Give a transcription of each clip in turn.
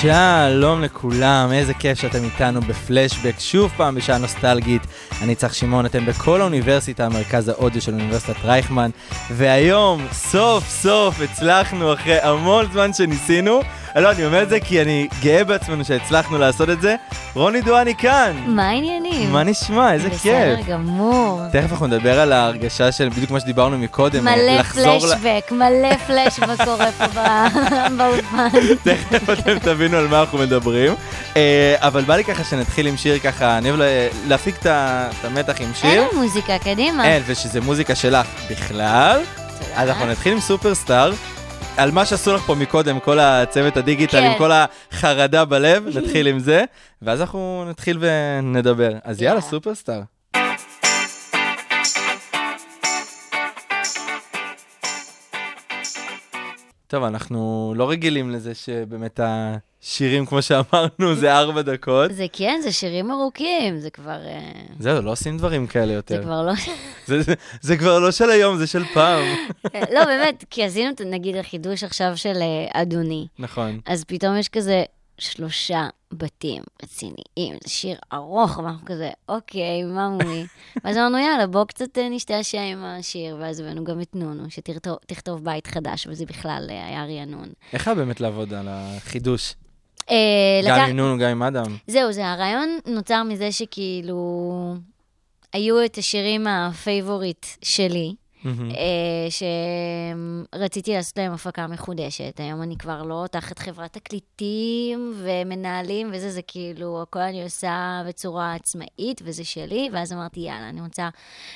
שלום לכולם, איזה כיף שאתם איתנו בפלשבק, שוב פעם בשעה נוסטלגית. אני צח שמעון, אתם בכל האוניברסיטה, מרכז האודיו של אוניברסיטת רייכמן, והיום, סוף סוף, הצלחנו אחרי המון זמן שניסינו. לא, אני אומר את זה כי אני גאה בעצמנו שהצלחנו לעשות את זה. רוני דואני כאן. מה העניינים? מה נשמע? איזה כיף. בסדר גמור. תכף אנחנו נדבר על ההרגשה של, בדיוק כמו שדיברנו מקודם, מלא ל- פלשבק, מלא פלשבק קורה פה באולפן. תכף אתם תבינו על מה אנחנו מדברים. אה, אבל בא לי ככה שנתחיל עם שיר ככה, אני אוהב לה- להפיק את המתח עם שיר. אין מוזיקה, קדימה. אין, ושזה מוזיקה שלך בכלל. אז אנחנו נתחיל עם סופרסטאר. על מה שעשו לך פה מקודם, כל הצוות הדיגיטל, כן. עם כל החרדה בלב, נתחיל עם זה, ואז אנחנו נתחיל ונדבר. אז יאללה. סופרסטאר. טוב, אנחנו לא רגילים לזה שבאמת השירים, כמו שאמרנו, זה ארבע דקות. זה כן, זה שירים ארוכים, זה כבר... אה, זהו, לא עושים דברים כאלה זה יותר. כבר לא... זה- זה- זה כבר לא של היום, זה של פעם. לא, באמת, כי עשינו, נגיד, החידוש עכשיו של אה, אדוני, נכון. אז פתאום יש כזה שלושה בתים רציניים, זה שיר ארוך, ואנחנו כזה, אוקיי, מה מומי? ואז אמרנו, יאללה, בוא קצת אה, נשתעשע עם השיר, ואז הבאנו גם את נונו, שתכתוב בית חדש, וזה בכלל היה רענון. איך היה באמת לעבוד על החידוש? אה, גם עם נונו, גם עם אדם. זהו, זה הרעיון נוצר מזה שכאילו היו את השירים ה favorite שלי, מהמם. אה, שרציתי לעשות להם הפקה מחודשת. היום אני כבר לא תחת חברת תקליטים ומנהלים וזה, זה כאילו, הכל אני עושה בצורה עצמאית וזה שלי, ואז אמרתי, יאללה, אני רוצה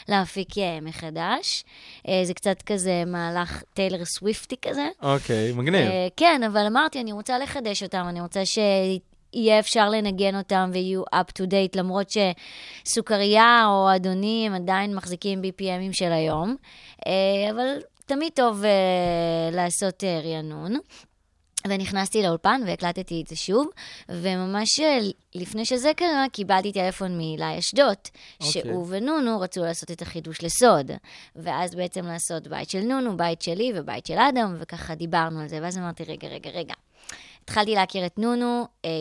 להפיק אה, מחדש. אה, זה קצת כזה מהלך טיילר סוויפטי כזה. אוקיי, מגניב. כן, אבל אמרתי, אני רוצה לחדש אותם, אני רוצה שיהיה אפשר לנגן אותם ויהיו up to date, למרות שסוכריה או אדוני הם עדיין מחזיקים BPMים של היום, אה, אבל תמיד טוב אה, לעשות אה, רענון. ונכנסתי לאולפן והקלטתי את זה שוב, וממש לפני שזה קרה, קיבלתי טלפון מאילי אשדוד, אוקיי. שהוא ונונו רצו לעשות את החידוש לסוד. ואז בעצם לעשות בית של נונו, בית שלי ובית של אדם, וככה דיברנו על זה, ואז אמרתי, רגע, רגע, רגע. התחלתי להכיר את נונו, אה, אה,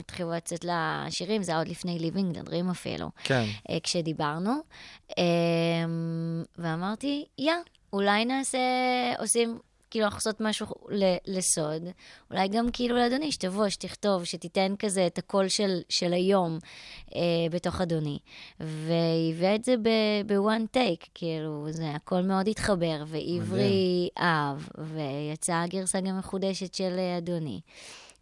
התחילו לצאת לשירים, זה היה עוד לפני Living the Dream אפילו. כן. אה, כשדיברנו, אה, ואמרתי, יא, אולי נעשה, עושים, כאילו, עושות משהו ל- לסוד, אולי גם כאילו לאדוני, שתבוא, שתכתוב, שתיתן כזה את הקול של, של היום אה, בתוך אדוני. והביא את זה ב one take, כאילו, זה הכל מאוד התחבר, ועברי אהב, ויצאה גרסה גם מחודשת של אה, אדוני.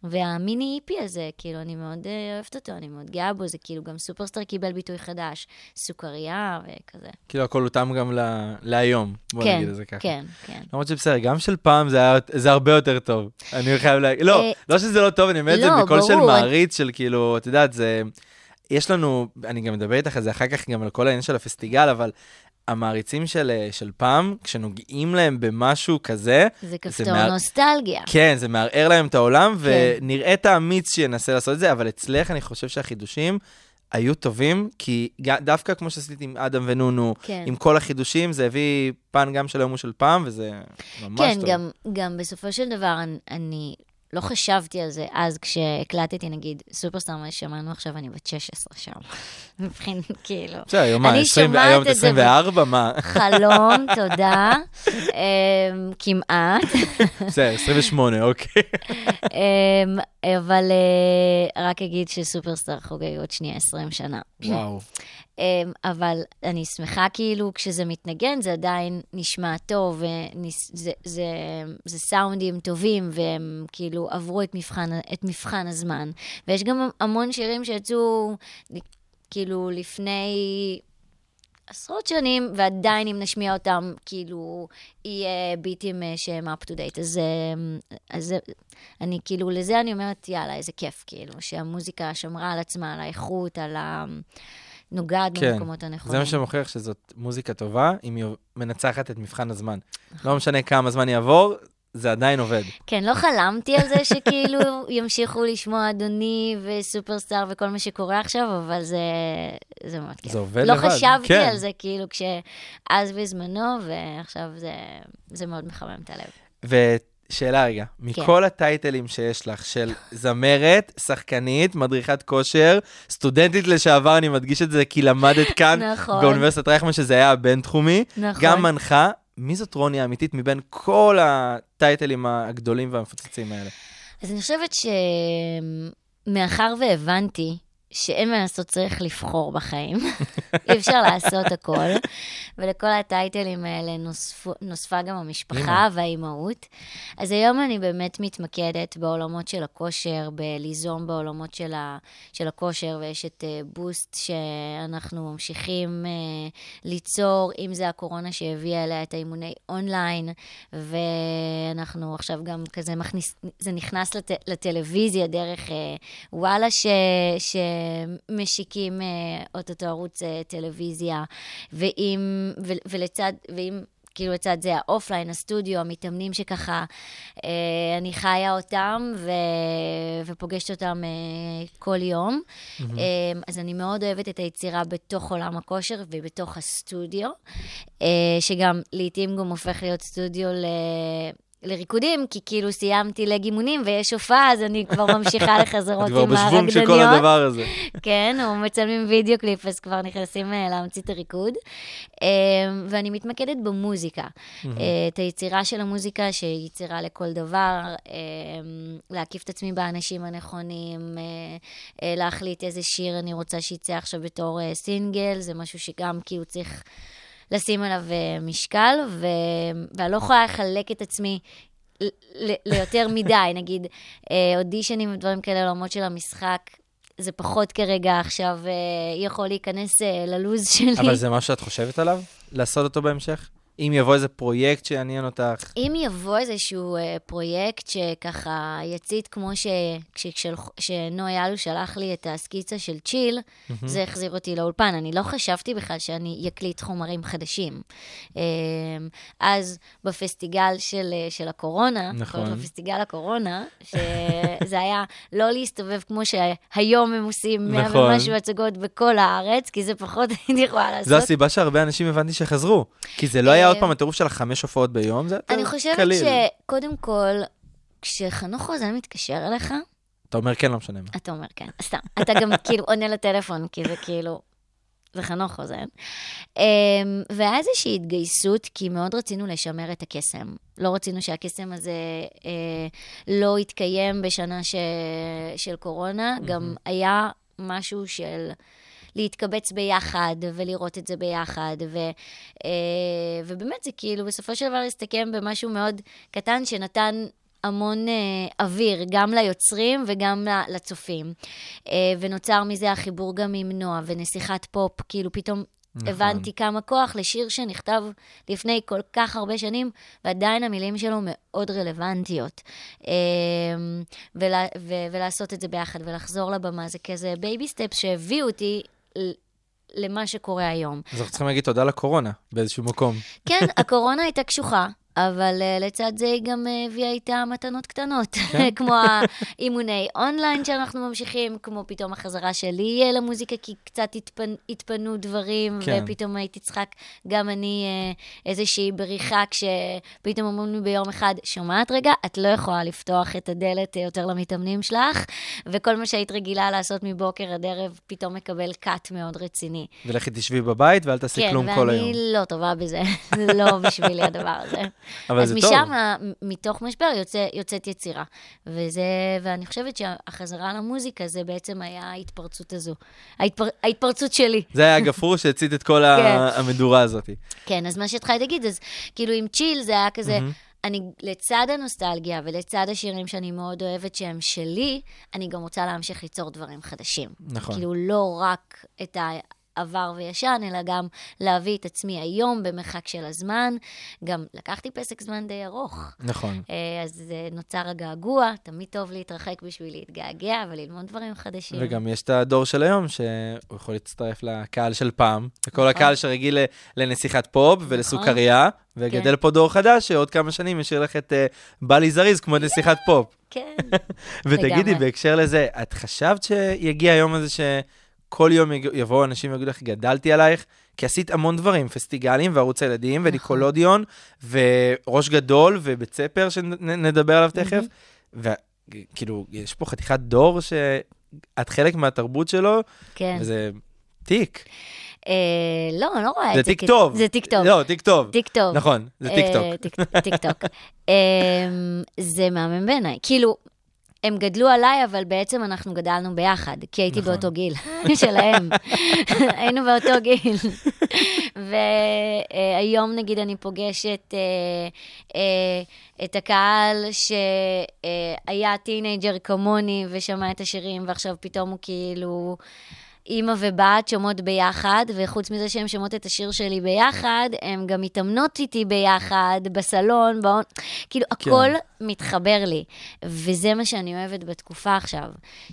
והמיני EP הזה, כאילו, אני מאוד אה, אוהבת אותו, אני מאוד גאה בו, זה כאילו גם סופרסטאר קיבל ביטוי חדש, סוכריה וכזה. כאילו הכל הותאם גם ל- להיום, בוא כן, נגיד את זה ככה. כן, כן. למרות שבסדר, גם של פעם זה היה, זה הרבה יותר טוב. אני חייב להגיד, לא, אה, לא שזה לא טוב, אני אומר את זה לא, בקול של מעריץ, של כאילו, את יודעת, זה... יש לנו, אני גם מדבר איתך על זה אחר כך גם על כל העניין של הפסטיגל, אבל המעריצים של, אה, של פעם, כשנוגעים להם במשהו כזה, זה כפתור מה- נוסטלגיה. כן, זה מערער להם את העולם, כן. ונראית האמיץ שינסה לעשות את זה, אבל אצלך אני חושב שהחידושים היו טובים, כי דווקא כמו שעשיתי עם אדם ונונו, כן. עם כל החידושים, זה הביא פן גם של היום ושל פעם, וזה ממש כן, טוב. גם, גם בסופו של דבר, אני, אני לא חשבתי על זה אז כשהקלטתי, נגיד, סופרסטאר, מה ששמענו עכשיו, אני בת 16 שם. מבחינת, כאילו, בסדר, היום מה, אני 20 שומעת היום את את זה ב- 24, מה? חלום, תודה. אמ, כמעט. בסדר, 28, אוקיי. אמ, אבל אה, רק אגיד שסופרסטאר חוגג עוד שנייה 20 שנה. וואו. אמ, אבל אני שמחה כאילו כשזה מתנגן, זה עדיין נשמע טוב, וניס- זה, זה, זה סאונדים טובים, והם כאילו עברו את מבחן, את מבחן הזמן. ויש גם המון שירים שיצאו כאילו לפני עשרות שנים, ועדיין אם נשמיע אותם, כאילו, יהיה ביטים אה, שהם up to date. אז, אה, אז זה- אני כאילו, לזה אני אומרת, יאללה, איזה כיף, כאילו, שהמוזיקה שמרה על עצמה, על האיכות, על ה... נוגעת כן, במקומות הנכונים. זה מה שמוכיח שזאת מוזיקה טובה, אם היא מנצחת את מבחן הזמן. לא משנה כמה זמן יעבור, זה עדיין עובד. כן, לא חלמתי על זה שכאילו ימשיכו לשמוע אדוני וסופרסטאר וכל מה שקורה עכשיו, אבל זה, זה מאוד כיף. זה עובד לא לבד, חשבתי כן. על זה כאילו כשאז בזמנו, ועכשיו זה, זה מאוד מחמם את הלב. ושאלה רגע, כן. מכל הטייטלים שיש לך, של זמרת, שחקנית, מדריכת כושר, סטודנטית לשעבר, אני מדגיש את זה כי למדת כאן נכון. באוניברסיטת רייכמן, שזה היה הבינתחומי, נכון. גם מנחה. מי זאת רוני האמיתית מבין כל הטייטלים הגדולים והמפוצצים האלה? אז אני חושבת שמאחר והבנתי שאין מה לעשות, צריך לבחור בחיים. אי אפשר לעשות הכל. ולכל הטייטלים האלה נוספו, נוספה גם המשפחה והאימהות. אז היום אני באמת מתמקדת בעולמות של הכושר, בליזום בעולמות של, ה, של הכושר, ויש את uh, בוסט שאנחנו ממשיכים uh, ליצור, אם זה הקורונה שהביאה אליה את האימוני אונליין, ואנחנו עכשיו גם כזה מכניס, זה נכנס לט, לטלוויזיה דרך אה, וואלה, ש... ש משיקים אה, אוטוטו ערוץ אה, טלוויזיה, ואם, ו, ולצד, ואם... כאילו לצד זה ה offline, הסטודיו, המתאמנים שככה, אה, אני חיה אותם ו... ופוגשת אותם אה, כל יום. Mm-hmm. אה, אז אני מאוד אוהבת את היצירה בתוך עולם הכושר ובתוך הסטודיו, אה, שגם לעתים גם הופך להיות סטודיו ל... לריקודים, כי כאילו סיימתי לגימונים ויש הופעה, אז אני כבר ממשיכה לחזרות את כבר עם הרקדניות. בשוונג של כל הדבר הזה. כן, או מצלמים וידאו קליפ, אז כבר נכנסים אה, להמציא את הריקוד. אה, ואני מתמקדת במוזיקה. אה, את היצירה של המוזיקה, שהיא יצירה לכל דבר, אה, להקיף את עצמי באנשים הנכונים, אה, להחליט איזה שיר אני רוצה שיצא עכשיו בתור סינגל, זה משהו שגם כאילו צריך... לשים עליו אה, משקל, ו... ואני לא יכולה לחלק את עצמי ל- ליותר מדי, נגיד אה, אודישנים ודברים כאלה, לעולמות של המשחק. זה פחות כרגע עכשיו אה, יכול להיכנס ללוז שלי. אבל זה משהו שאת חושבת עליו? לעשות אותו בהמשך? אם יבוא איזה פרויקט שיעניין אותך? אם יבוא איזשהו אה, פרויקט שככה יצית, כמו ש... כש- כשל- שנוי אלוש שלח לי את הסקיצה של צ'יל, זה החזיר אותי לאולפן. אני לא חשבתי בכלל שאני אקליט חומרים חדשים. אה, אז בפסטיגל של, אה, של הקורונה, נכון. קוראים לו פסטיגל הקורונה, שזה היה לא להסתובב כמו שהיום הם עושים מאה נכון. ומשהו הצגות בכל הארץ, כי זה פחות הייתי יכולה לעשות. זו הסיבה שהרבה אנשים הבנתי שחזרו. כי זה לא היה אה, עוד פעם הטירוף של החמש הופעות ביום, זה יותר אני קליל. חושבת שקודם כל, כשחנוך רוזן מתקשר אליך, אתה אומר כן, לא משנה מה. אתה אומר כן, סתם. אתה גם כאילו עונה לטלפון, כי זה כאילו, זה חנוך רוזן. אמ, והיה איזושהי התגייסות, כי מאוד רצינו לשמר את הקסם. לא רצינו שהקסם הזה אה, לא יתקיים בשנה ש... של קורונה, גם היה משהו של... להתקבץ ביחד ולראות את זה ביחד, ו, אה, ובאמת זה כאילו בסופו של דבר הסתכם במשהו מאוד קטן שנתן המון אה, אוויר, גם ליוצרים וגם לצופים. אה, ונוצר מזה החיבור גם עם נועה ונסיכת פופ, כאילו פתאום נכון. הבנתי כמה כוח לשיר שנכתב לפני כל כך הרבה שנים, ועדיין המילים שלו מאוד רלוונטיות. אה, ולה, ו, ולעשות את זה ביחד ולחזור לבמה, זה כזה baby steps שהביאו אותי למה שקורה היום. אז אנחנו צריכים להגיד תודה לקורונה באיזשהו מקום. כן, הקורונה הייתה קשוחה. אבל אה, לצד זה היא גם אה, הביאה איתה מתנות קטנות, כן. כמו האימוני אונליין שאנחנו ממשיכים, כמו פתאום החזרה שלי אה, למוזיקה, כי קצת התפנ... התפנו דברים, כן. ופתאום הייתי צריכה גם אני איזושהי בריחה, כשפתאום אומרים לי ביום אחד, שומעת רגע, את לא יכולה לפתוח את הדלת יותר למתאמנים שלך, וכל מה שהיית רגילה לעשות מבוקר עד ערב, פתאום מקבל קאט מאוד רציני. ולכי תשבי בבית ואל תעשי כן, כלום כל היום. ואני לא טובה בזה, זה לא בשבילי הדבר הזה. אבל אז זה טוב. משם, מתוך משבר, יוצא, יוצאת יצירה. וזה, ואני חושבת שהחזרה למוזיקה זה בעצם היה ההתפרצות הזו. ההתפר, ההתפרצות שלי. זה היה הגפרור שהצית את כל ה- כן. המדורה הזאת. כן, אז מה שהתחלתי להגיד, אז כאילו עם צ'יל זה היה כזה, אני לצד הנוסטלגיה ולצד השירים שאני מאוד אוהבת שהם שלי, אני גם רוצה להמשיך ליצור דברים חדשים. נכון. כאילו לא רק את עבר וישן, אלא גם להביא את עצמי היום במרחק של הזמן. גם לקחתי פסק זמן די ארוך. נכון. אה, אז אה, נוצר הגעגוע, תמיד טוב להתרחק בשביל להתגעגע וללמוד דברים חדשים. וגם יש את הדור של היום, שהוא יכול להצטרף לקהל של פעם, לכל נכון. הקהל שרגיל לנסיכת פופ ולסוכריה, וגדל כן. פה דור חדש שעוד כמה שנים ישאיר לך את אה, בלי זריז כמו נסיכת פופ. כן. ותגידי. בהקשר לזה, את חשבת שיגיע היום הזה שכל יום יבואו אנשים ויגידו לך, גדלתי עלייך? כי עשית המון דברים, פסטיגלים וערוץ הילדים נכון. וניקולודיון וראש גדול ובית ספר שנדבר עליו תכף. וכאילו, יש פה חתיכת דור שאת חלק מהתרבות שלו, כן. וזה תיק. אה, לא, אני לא רואה זה את זה. תיק כ- טוב. זה תיק טוב. לא, טיק טוב. טיק טוב. נכון, זה טיק טוק. אה, טיק- טיק טוק. אמ, זה מהמם בעיניי. כאילו, הם גדלו עליי, אבל בעצם אנחנו גדלנו ביחד, כי הייתי נכון. באותו גיל שלהם. היינו באותו גיל. והיום, נגיד, אני פוגשת אה, אה, את הקהל שהיה teenager כמוני ושמע את השירים, ועכשיו פתאום הוא כאילו... אימא ובת שומעות ביחד, וחוץ מזה שהן שומעות את השיר שלי ביחד, הן גם מתאמנות איתי ביחד, בסלון, ב on... כאילו, הכל מתחבר לי. וזה מה שאני אוהבת בתקופה עכשיו,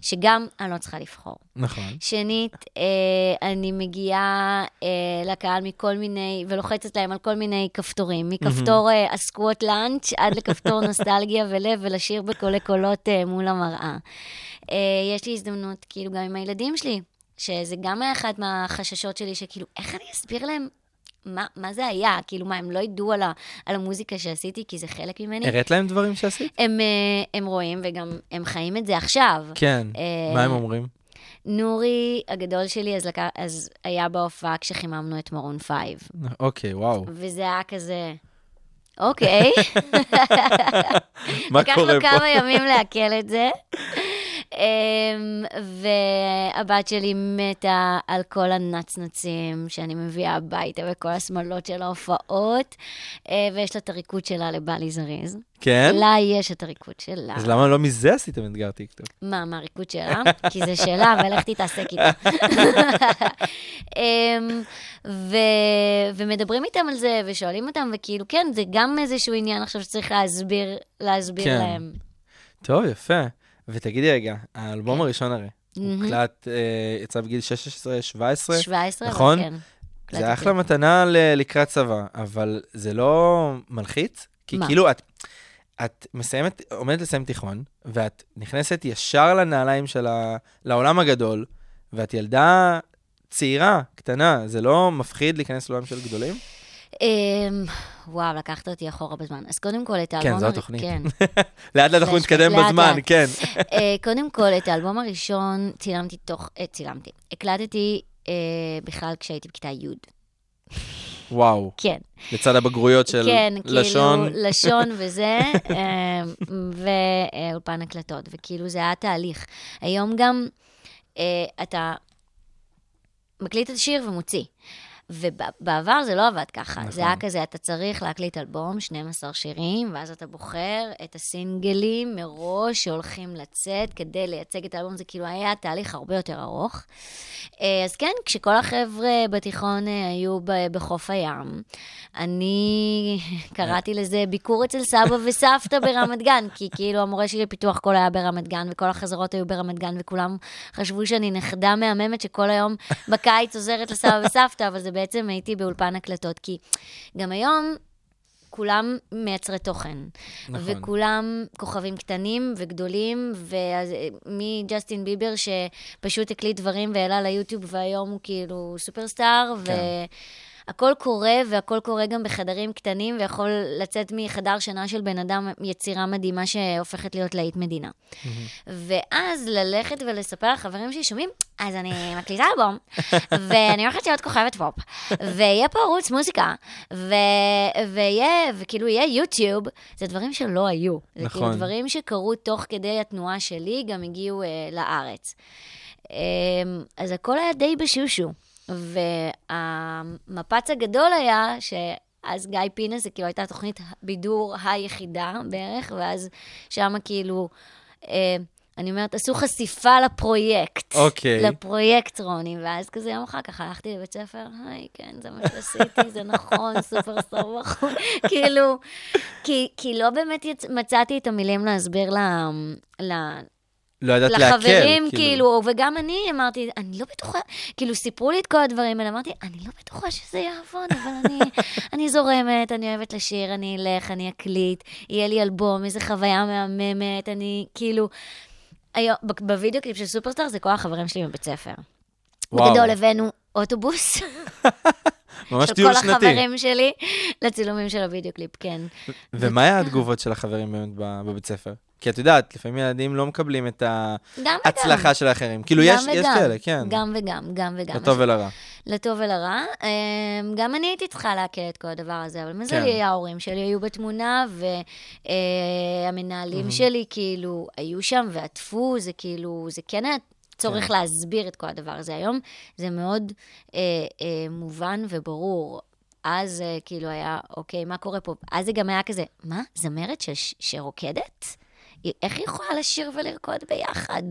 שגם אני לא צריכה לבחור. נכון. שנית, אה, אני מגיעה אה, לקהל מכל מיני, ולוחצת להם על כל מיני כפתורים, מכפתור אה, הסקווט לאנץ' עד לכפתור נוסטלגיה ולב, ולשיר בקולי קולות אה, מול המראה. אה, יש לי הזדמנות, כאילו, גם עם הילדים שלי, שזה גם היה אחד מהחששות שלי, שכאילו, איך אני אסביר להם מה, מה זה היה? כאילו, מה, הם לא ידעו על, ה, על המוזיקה שעשיתי, כי זה חלק ממני? הראת להם דברים שעשית? הם, אה, הם רואים וגם הם חיים את זה עכשיו. כן. אה, מה הם אומרים? נורי הגדול שלי, אז, לק... אז היה בהופעה כשחיממנו את Maroon Five. אוקיי, וואו. וזה היה כזה, אוקיי. מה לקח קורה לו פה? כמה ימים לעכל את זה. אמ, והבת שלי מתה על כל הנצנצים שאני מביאה הביתה וכל השמלות של ההופעות, אה, ויש לה את הריקוד שלה לבלי זריז. כן? לה יש את הריקוד שלה. אז למה לא מזה עשיתם אתגר טיקטוק? מה, מהריקוד שלה? כי זה שלה, אבל לך תתעסק איתה. אמ, ו... ומדברים איתם על זה, ושואלים אותם, וכאילו, כן, זה גם איזשהו עניין עכשיו שצריך להסביר, להסביר כן. להם. טוב, יפה. ותגידי רגע, האלבום כן. הראשון הרי, מהמם. הוקלט, אה, יצא בגיל 16, 17? 17, נכון? כן. זה. אחלה מתנה ל- לקראת צבא, אבל זה לא מלחיץ? כי? כאילו את, את מסיימת, עומדת לסיים תיכון, ואת נכנסת ישר לנעליים של ה... לעולם הגדול, ואת ילדה צעירה, קטנה, זה לא מפחיד להיכנס לעולם של גדולים? אמ, וואו, לקחת אותי אחורה בזמן. אז קודם כל, את האלבום... זו הר- התוכנית. כן. לאט לאט אנחנו נתקדם בזמן. כן. אה, קודם כל, את האלבום הראשון צילמתי תוך... אה, צילמתי. הקלטתי אה, בכלל כשהייתי בכיתה י'. וואו, כן. לצד הבגרויות של כן, לשון. כאילו, לשון וזה, אה, ואולפן הקלטות, וכאילו זה היה תהליך. היום גם אתה מקליט את השיר ומוציא. ובעבר זה לא עבד ככה. נכון. זה היה כזה, אתה צריך להקליט אלבום, 12 שירים, ואז אתה בוחר את הסינגלים מראש שהולכים לצאת כדי לייצג את האלבום. זה כאילו היה תהליך הרבה יותר ארוך. אה, אז כן, כשכל החבר'ה בתיכון אה, היו בחוף הים, אני קראתי לזה ביקור אצל סבא וסבתא ברמת גן, כי כאילו המורה שלי לפיתוח קול היה ברמת גן, וכל החזרות היו ברמת גן, וכולם חשבו שאני נכדה מהממת שכל היום בקיץ עוזרת לסבא וסבתא, אבל זה בעצם הייתי באולפן הקלטות, כי גם היום... כולם מייצרי תוכן. נכון. וכולם כוכבים קטנים וגדולים, ומג'סטין ביבר שפשוט הקליט דברים והעלה ליוטיוב, והיום הוא כאילו סופרסטאר, כן. והכל קורה, והכל קורה גם בחדרים קטנים, ויכול לצאת מחדר שינה של בן אדם יצירה מדהימה שהופכת להיות להיט מדינה. ואז ללכת ולספר לחברים שלי, שומעים? אז אני מקליטה אלבום, ואני הולכת להיות כוכבת פופ, ויהיה פה ערוץ מוזיקה, ו... ויהיה, וכאילו יהיה יוטיוב, זה דברים שלא היו. זה נכון. כאילו דברים שקרו תוך כדי התנועה שלי, גם הגיעו אה, לארץ. אה, אז הכל היה די בשושו. והמפץ הגדול היה ש... אז גיא פינס, זה כאילו הייתה תוכנית בידור היחידה בערך, ואז שם כאילו, אה, אני אומרת, עשו חשיפה לפרויקט. אוקיי. לפרויקט רוני, ואז כזה יום אחר כך הלכתי לבית ספר, היי, כן, זה מה שעשיתי, זה נכון, סופר בחור. כאילו, כי, כי לא באמת יצ... מצאתי את המילים להסביר ל... ל... לא ידעת להקל. לחברים, כאילו, וגם אני אמרתי, אני לא בטוחה, כאילו, סיפרו לי את כל הדברים האלה, אמרתי, אני לא בטוחה שזה יעבוד, אבל אני, אני זורמת, אני אוהבת לשיר, אני אלך, אני אקליט, יהיה לי אלבום, איזה חוויה מהממת, אני, כאילו... היום, בווידאו קליפ של סופרסטאר זה כל החברים שלי מבית ספר. וואו. בגדול הבאנו אוטובוס ממש של טיול כל שנתי. החברים שלי לצילומים של הווידאו קליפ, כן. ומה היה התגובות של החברים באמת בבית ספר? כי את יודעת, לפעמים ילדים לא מקבלים את. ההצלחה של האחרים. כאילו, יש. כאלה, כן. גם וגם, גם וגם. לטוב ולרע. לטוב ולרע. אמ, גם אני הייתי צריכה לעכל את כל הדבר הזה, אבל כן. מזלי, ההורים שלי היו בתמונה, והמנהלים שלי כאילו היו שם ועטפו, זה כאילו, זה כן היה צורך להסביר את כל הדבר הזה. היום זה מאוד אה, אה, מובן וברור. אז אה, כאילו היה, אוקיי, מה קורה פה? אז זה גם היה כזה, מה? זמרת ש- שרוקדת? איך היא יכולה לשיר ולרקוד ביחד?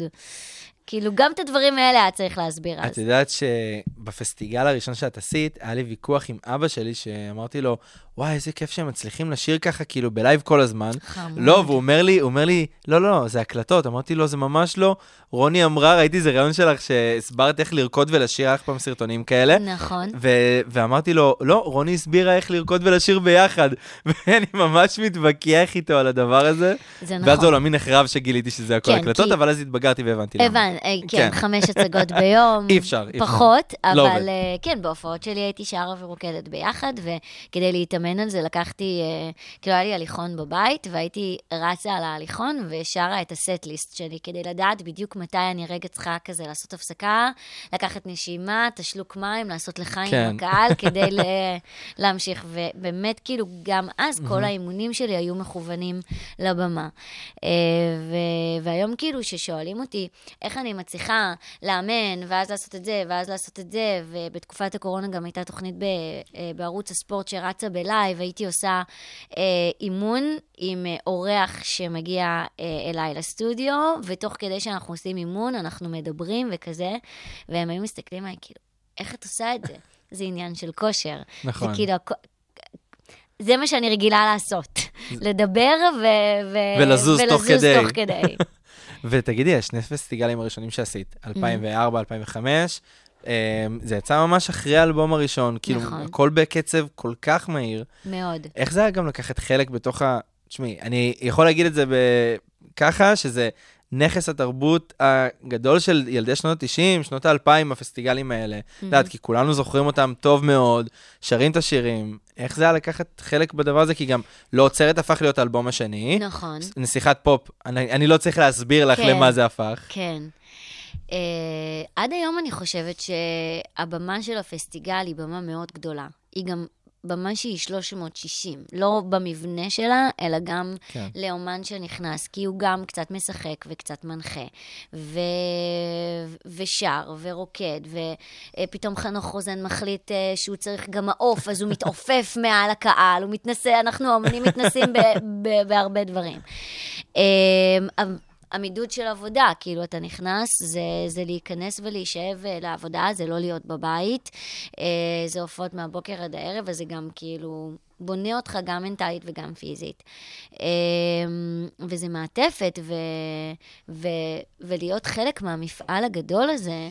כאילו, גם את הדברים האלה היה צריך להסביר אז. את יודעת שבפסטיגל הראשון שאת עשית, היה לי ויכוח עם אבא שלי, שאמרתי לו, וואי, איזה כיף שהם מצליחים לשיר ככה, כאילו, בלייב כל הזמן. חמוד. לא, והוא אומר לי, הוא אומר לי, לא, לא, לא, זה הקלטות. אמרתי לו, זה ממש לא. רוני אמרה, ראיתי איזה רעיון שלך שהסברת איך לרקוד ולשיר, היה פעם סרטונים כאלה. נכון. ו- ואמרתי לו, לא, רוני הסבירה איך לרקוד ולשיר ביחד. ואני ממש מתווכח איתו על הדבר הזה. זה נכון. ואז עולמי נחרב שגיליתי שזה הכל כן, הקלטות, כי- אבל אז התבגרתי והבנתי למה. הבנ, אה, כן, כן. חמש הצגות ביום. אי אפשר, אי אפשר. פחות, לא אבל. אה, כן, בהופעות שלי הייתי שרה ורוקדת ביחד, וכדי להתאמן על זה לקחתי, אה, כאילו היה לי הליכון בבית, והייתי רצה על ההליכון ושרה את הסט ליסט שלי, כדי לדעת בדיוק מתי אני רגע צריכה כזה לעשות הפסקה, לקחת נשימה, תשלוק מים, לעשות לחיים כן. עם הקהל, כדי להמשיך. ובאמת, כאילו, גם אז כל האימונים שלי היו מכוונים לבמה. והיום כאילו, ששואלים אותי איך אני מצליחה לאמן, ואז לעשות את זה, ואז לעשות את זה, ובתקופת הקורונה גם הייתה תוכנית ב- אה, בערוץ הספורט שרצה בלייב, הייתי עושה אה, אימון עם אה, אורח שמגיע אה, אליי לסטודיו, ותוך כדי שאנחנו עושים אימון, אנחנו מדברים וכזה, והם היו מסתכלים עליי כאילו, איך את עושה את זה? זה עניין של כושר. נכון. זה כאילו, זה מה שאני רגילה לעשות, לדבר ו- ו- ולזוז תוך כדי. תוך כדי. ותגידי, השני פסטיגלים הראשונים שעשית, 2004, 2005, אמ, זה יצא ממש אחרי האלבום הראשון, כאילו, נכון. הכל בקצב כל כך מהיר. מאוד. איך זה היה גם לקחת חלק בתוך ה... תשמעי, אני יכול להגיד את זה ככה, שזה נכס התרבות הגדול של ילדי שנות ה-90, שנות ה-2000, הפסטיגלים האלה. את יודעת, כי כולנו זוכרים אותם טוב מאוד, שרים את השירים. איך זה היה לקחת חלק בדבר הזה? כי גם לא עוצרת הפך להיות האלבום השני. נכון. נסיכת פופ, אני, אני לא צריך להסביר לך כן. למה זה הפך. כן. Uh, עד היום אני חושבת שהבמה של הפסטיגל היא במה מאוד גדולה. היא גם במה שהיא 360, לא במבנה שלה, אלא גם כן. לאומן שנכנס, כי הוא גם קצת משחק וקצת מנחה, ו... ושר ורוקד, ופתאום חנוך רוזן מחליט אה, שהוא צריך גם מעוף, אז הוא מתעופף מעל הקהל, הוא מתנסה, אנחנו האומנים מתנסים ב... ב... בהרבה דברים. עמידות של עבודה, כאילו אתה נכנס, זה, זה להיכנס ולהישאב אה, לעבודה, זה לא להיות בבית, אה, זה הופעות מהבוקר עד הערב, וזה גם כאילו בונה אותך גם מנטלית וגם פיזית. אה, וזה מעטפת, ו, ו, ולהיות חלק מהמפעל הגדול הזה,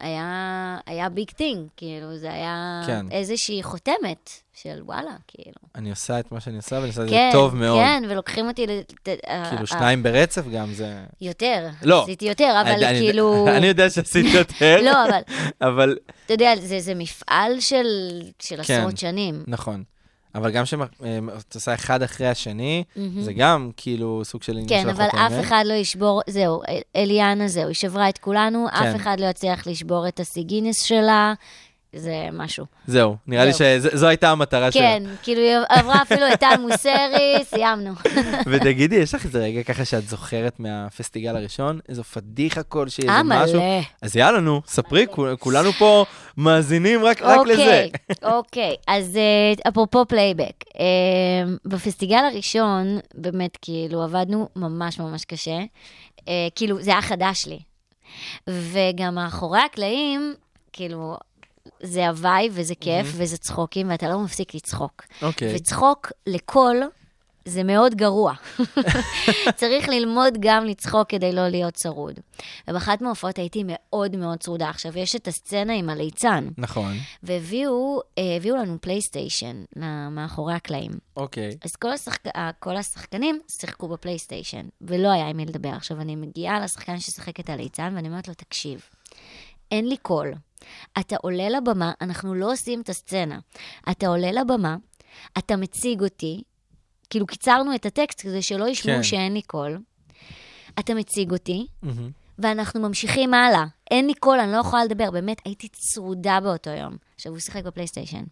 היה, היה ביג טינג, כאילו, זה היה כן. איזושהי חותמת של וואלה, כאילו. אני עושה את מה שאני עושה, ואני עושה את כן, זה טוב מאוד. כן, ולוקחים אותי... לת- ה- כאילו, שניים ברצף גם זה... יותר. לא. עשיתי יותר, אבל אני- כאילו... אני יודע שעשית יותר. לא, אבל אבל, אתה יודע, זה, זה מפעל של, של כן. עשרות שנים. נכון. אבל גם כשאת עושה אחד אחרי השני. זה גם כאילו סוג של עניין כן, של אבל החותמת. אף אחד לא ישבור, זהו, אליאנה זהו, היא שברה את כולנו, כן. אף אחד לא יצליח לשבור את השיא גינס שלה. זה משהו. זהו, נראה לי זהו. שזו הייתה המטרה שלה. כן, כאילו היא עברה אפילו את טל מוסרי, סיימנו. ותגידי, יש לך איזה רגע ככה שאת זוכרת מהפסטיגל הראשון? איזו פדיחה כלשהי, אה, איזה משהו? מלא. אז יאללה, נו, ספרי, כול- כולנו פה מאזינים רק רק לזה. אוקיי, אוקיי. אז אה, אפרופו פלייבק, אה, בפסטיגל הראשון, באמת, כאילו, עבדנו ממש ממש קשה. אה, כאילו, זה היה חדש לי. וגם מאחורי הקלעים, כאילו, זה הוואי וזה כיף וזה צחוקים, ואתה לא מפסיק לצחוק. אוקיי. וצחוק לקול זה מאוד גרוע. צריך ללמוד גם לצחוק כדי לא להיות צרוד. ובאחת מההופעות הייתי מאוד מאוד צרודה. עכשיו, יש את הסצנה עם הליצן, נכון, והביאו אה, לנו פלייסטיישן מאחורי הקלעים. אוקיי. אז כל, השחק... אה, כל השחקנים שיחקו בפלייסטיישן, ולא היה עם מי לדבר. עכשיו, אני מגיעה לשחקן ששיחק את הליצן, ואני אומרת לו, תקשיב, אין לי קול. אתה עולה לבמה, אנחנו לא עושים את הסצנה. אתה עולה לבמה, אתה מציג אותי, כאילו קיצרנו את הטקסט כדי שלא ישמעו כן. שאין לי קול. אתה מציג אותי, מהמם. ואנחנו ממשיכים הלאה. אין לי קול, אני לא יכולה לדבר. באמת, הייתי צרודה באותו יום. עכשיו, הוא שיחק בפלייסטיישן.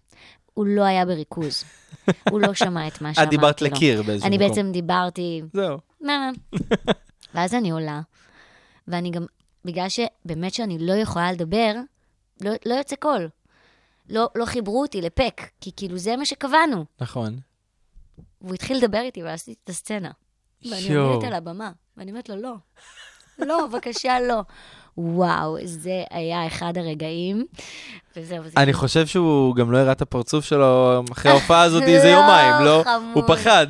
הוא לא היה בריכוז. הוא לא שמע את מה את שאמרתי לו. דיברת לקיר באיזשהו אני מקום. בעצם דיברתי... זהו. ואז אני עולה, ואני גם, בגלל שבאמת שאני לא יכולה לדבר, לא, לא יוצא קול. לא, לא חיברו אותי לפק, כי כאילו זה מה שקבענו. נכון. והוא התחיל לדבר איתי ועשיתי את הסצנה. ואני. עומדת על הבמה, ואני אומרת לו, לא. לא, בבקשה, לא. וואו, זה היה אחד הרגעים. וזהו, זה אני חושב שהוא גם לא הראה את הפרצוף שלו אחרי ההופעה הזאת איזה לא, יומיים, לא? חמוד. הוא פחד.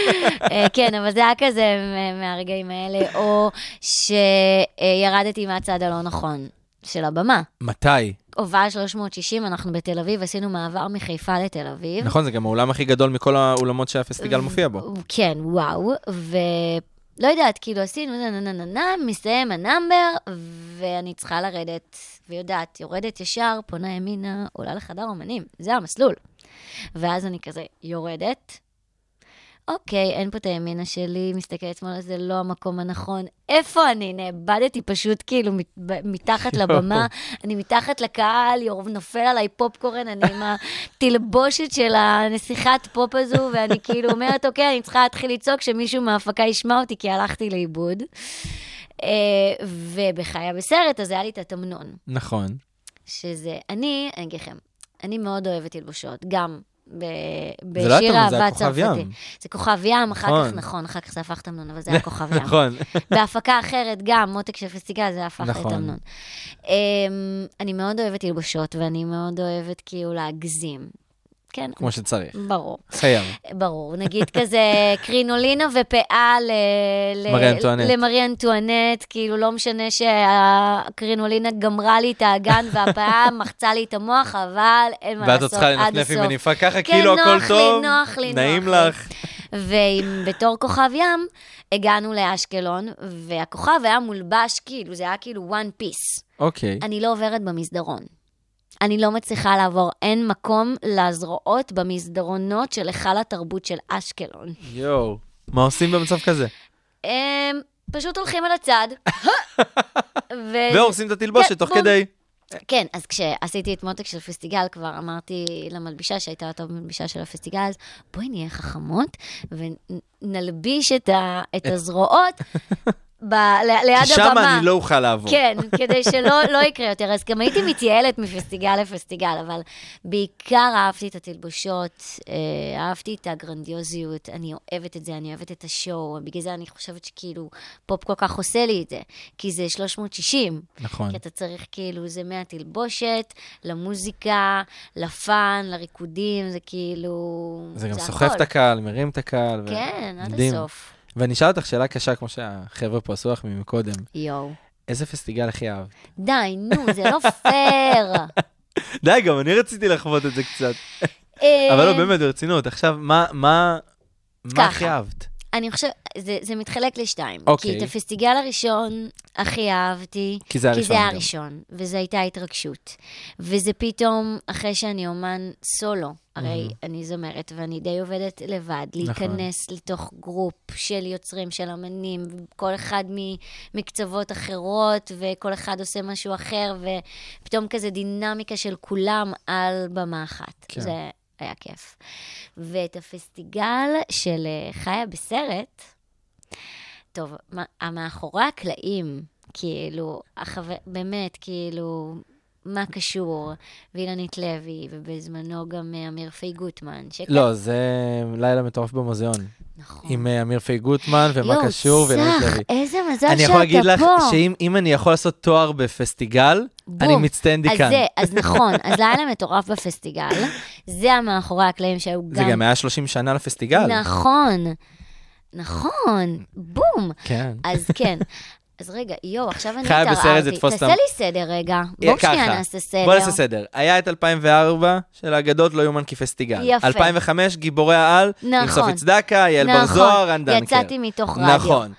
אה, כן, אבל זה היה כזה מהרגעים האלה, או שירדתי מהצד הלא נכון של הבמה. מתי? הובאה 360, אנחנו בתל אביב, עשינו מעבר מחיפה לתל אביב. נכון, זה גם האולם הכי גדול מכל האולמות שהפסטיגל מופיע בו. כן, וואו. ולא יודעת, כאילו עשינו נה נה נה נה, מסתיים ה number, ואני צריכה לרדת, ויודעת, יורדת ישר, פונה ימינה, עולה לחדר אומנים. זה המסלול. ואז אני כזה יורדת. אוקיי, אין פה את הימינה שלי, מסתכלת שמאלה, זה לא המקום הנכון. איפה אני? נאבדתי פשוט כאילו מתחת לבמה, אני מתחת לקהל, נופל עליי פופקורן, אני עם התלבושת של הנסיכת פופ הזו, ואני כאילו אומרת, אוקיי, אני צריכה להתחיל לצעוק שמישהו מההפקה ישמע אותי, כי הלכתי לאיבוד. אה, ובחיה בסרט, אז היה לי את התמנון. נכון. שזה, אני, אני אגיד לכם, אני מאוד אוהבת תלבושות, גם ב- זה לא היה בשיר תמנון, זה היה אהבה כוכב צרפתי. ים. זה כוכב ים, אחר נכון. כך, נכון, אחר כך זה הפך תמנון, אבל זה היה כוכב ים. נכון. בהפקה אחרת גם, מותק של פסטיגל, זה הפך נכון. לתמנון. אמ, אני מאוד אוהבת תלבושות, ואני מאוד אוהבת כאילו להגזים. כן, כמו שצריך. ברור. חייב. ברור, נגיד כזה קרינולינה ופאה ל... ל- מרי אנטואנט. למרי אנטואנט, כאילו לא משנה שהקרינולינה גמרה לי את האגן והפאה מחצה לי את המוח, אבל אין מה ואת עוד לעשות צריכה עד לנפנף עם הסוף. מניפה ככה, כן, כאילו הכל נוח לי, טוב. נוח לי, נעים. לך. ובתור כוכב ים, הגענו לאשקלון, והכוכב היה מולבש כאילו, זה היה כאילו one piece. אוקיי. אני לא עוברת במסדרון. אני לא מצליחה לעבור, אין מקום לזרועות במסדרונות של היכל התרבות של אשקלון. יואו. מה עושים במצב כזה? הם פשוט הולכים על הצד. ו- והורסים את התלבושת כן, תוך. כדי. כן, אז כשעשיתי את מותק של פסטיגל, כבר אמרתי למלבישה, שהייתה אותה מלבישה של הפסטיגל, אז בואי נהיה חכמות ונלביש את, ה- את הזרועות ב- ל- ליד כי הבמה. שם אני לא אוכל לעבור. כן, כדי שלא לא יקרה יותר. אז גם הייתי מתייעלת מפסטיגל לפסטיגל, אבל בעיקר אהבתי את התלבושות, אה, אהבתי את הגרנדיוזיות, אני אוהבת את זה, אני אוהבת את השואו, בגלל זה אני חושבת שכאילו פופ כל כך עושה לי את זה, כי זה 360. נכון. כי אתה צריך כאילו, זה מהתלבושת, למוזיקה, לפאן, לריקודים, זה כאילו... זה גם. סוחף את הקהל, מרים את הקהל. ו- כן, עד מדהים. הסוף. ואני אשאל אותך שאלה קשה, כמו שהחבר'ה פה עשו לך מקודם. יואו. איזה פסטיגל הכי אהבת? די, נו, זה לא פייר. די, גם אני רציתי לחוות את זה קצת. אה, אבל לא, באמת, ברצינות. עכשיו, מה. הכי אהבת? אני חושבת, זה, זה מתחלק לשתיים. אוקיי. כי את הפסטיגל הראשון הכי אהבתי. כי זה כי הראשון זה היה גם. הראשון, וזו הייתה התרגשות. וזה פתאום, אחרי שאני אומן סולו, הרי אני זמרת ואני די עובדת לבד, נכון. להיכנס לתוך group של יוצרים, של אמנים, כל אחד מקצוות אחרות, וכל אחד עושה משהו אחר, ופתאום כזה דינמיקה של כולם על במה אחת. כן. זה היה כיף. ואת הפסטיגל של אה, חיה בסרט, טוב, המאחורי הקלעים, כאילו, החבר... באמת, כאילו, מה קשור? ואילנית לוי, ובזמנו גם אה, אמיר פי גוטמן. שכ... לא, זה לילה מטורף במוזיאון. נכון. עם אה, אמיר פי גוטמן, ומה קשור, יואו, ואילנית לוי. איזה מזל אני שאתה יכול להגיד לך פה. שאם אם אני יכול לעשות תואר בפסטיגל, אני בום. מצטיינדי אז. זה, אז נכון, אז לילה מטורף בפסטיגל, זה המאחורי הקלעים שהיו זה גם... גם היה 30 שנה לפסטיגל. נכון, נכון, בום. כן. אז כן. אז רגע, יואו, עכשיו אני חיה בסרט זה התערערתי. תפוס תעשה אותם. לי סדר רגע. יהיה בואו שנייה. נעשה סדר. בוא נעשה סדר. היה את 2004 של האגדות לא יאומן כפסטיגל. יפה. 2005 גיבורי העל, עם נכון. סופי צדקה, יעל בר נכון. זוהר, רן דנקר. יצאתי מתוך רדיו. נכון.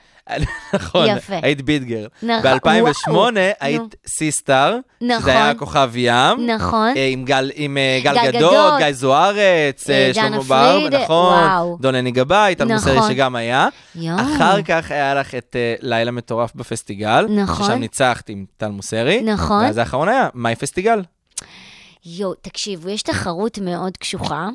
נכון, יפה. היית ביטגר. נכון, ב-2008 וואו. היית נו. סי-סטאר, נכון. שזה היה כוכב ים. נכון. אה, עם גל, עם אה, גל גל גדות, גדות. גיא זוארץ, אה, שלמה בר, נכון, וואו. דונני גבאי, טל מוסרי נכון. שגם היה. יואו. אחר כך היה לך את אה, לילה מטורף בפסטיגל, נכון. ששם ניצחת עם טל מוסרי. נכון. ואז האחרון היה מאי פסטיגל. יואו, תקשיבו, יש תחרות מאוד קשוחה,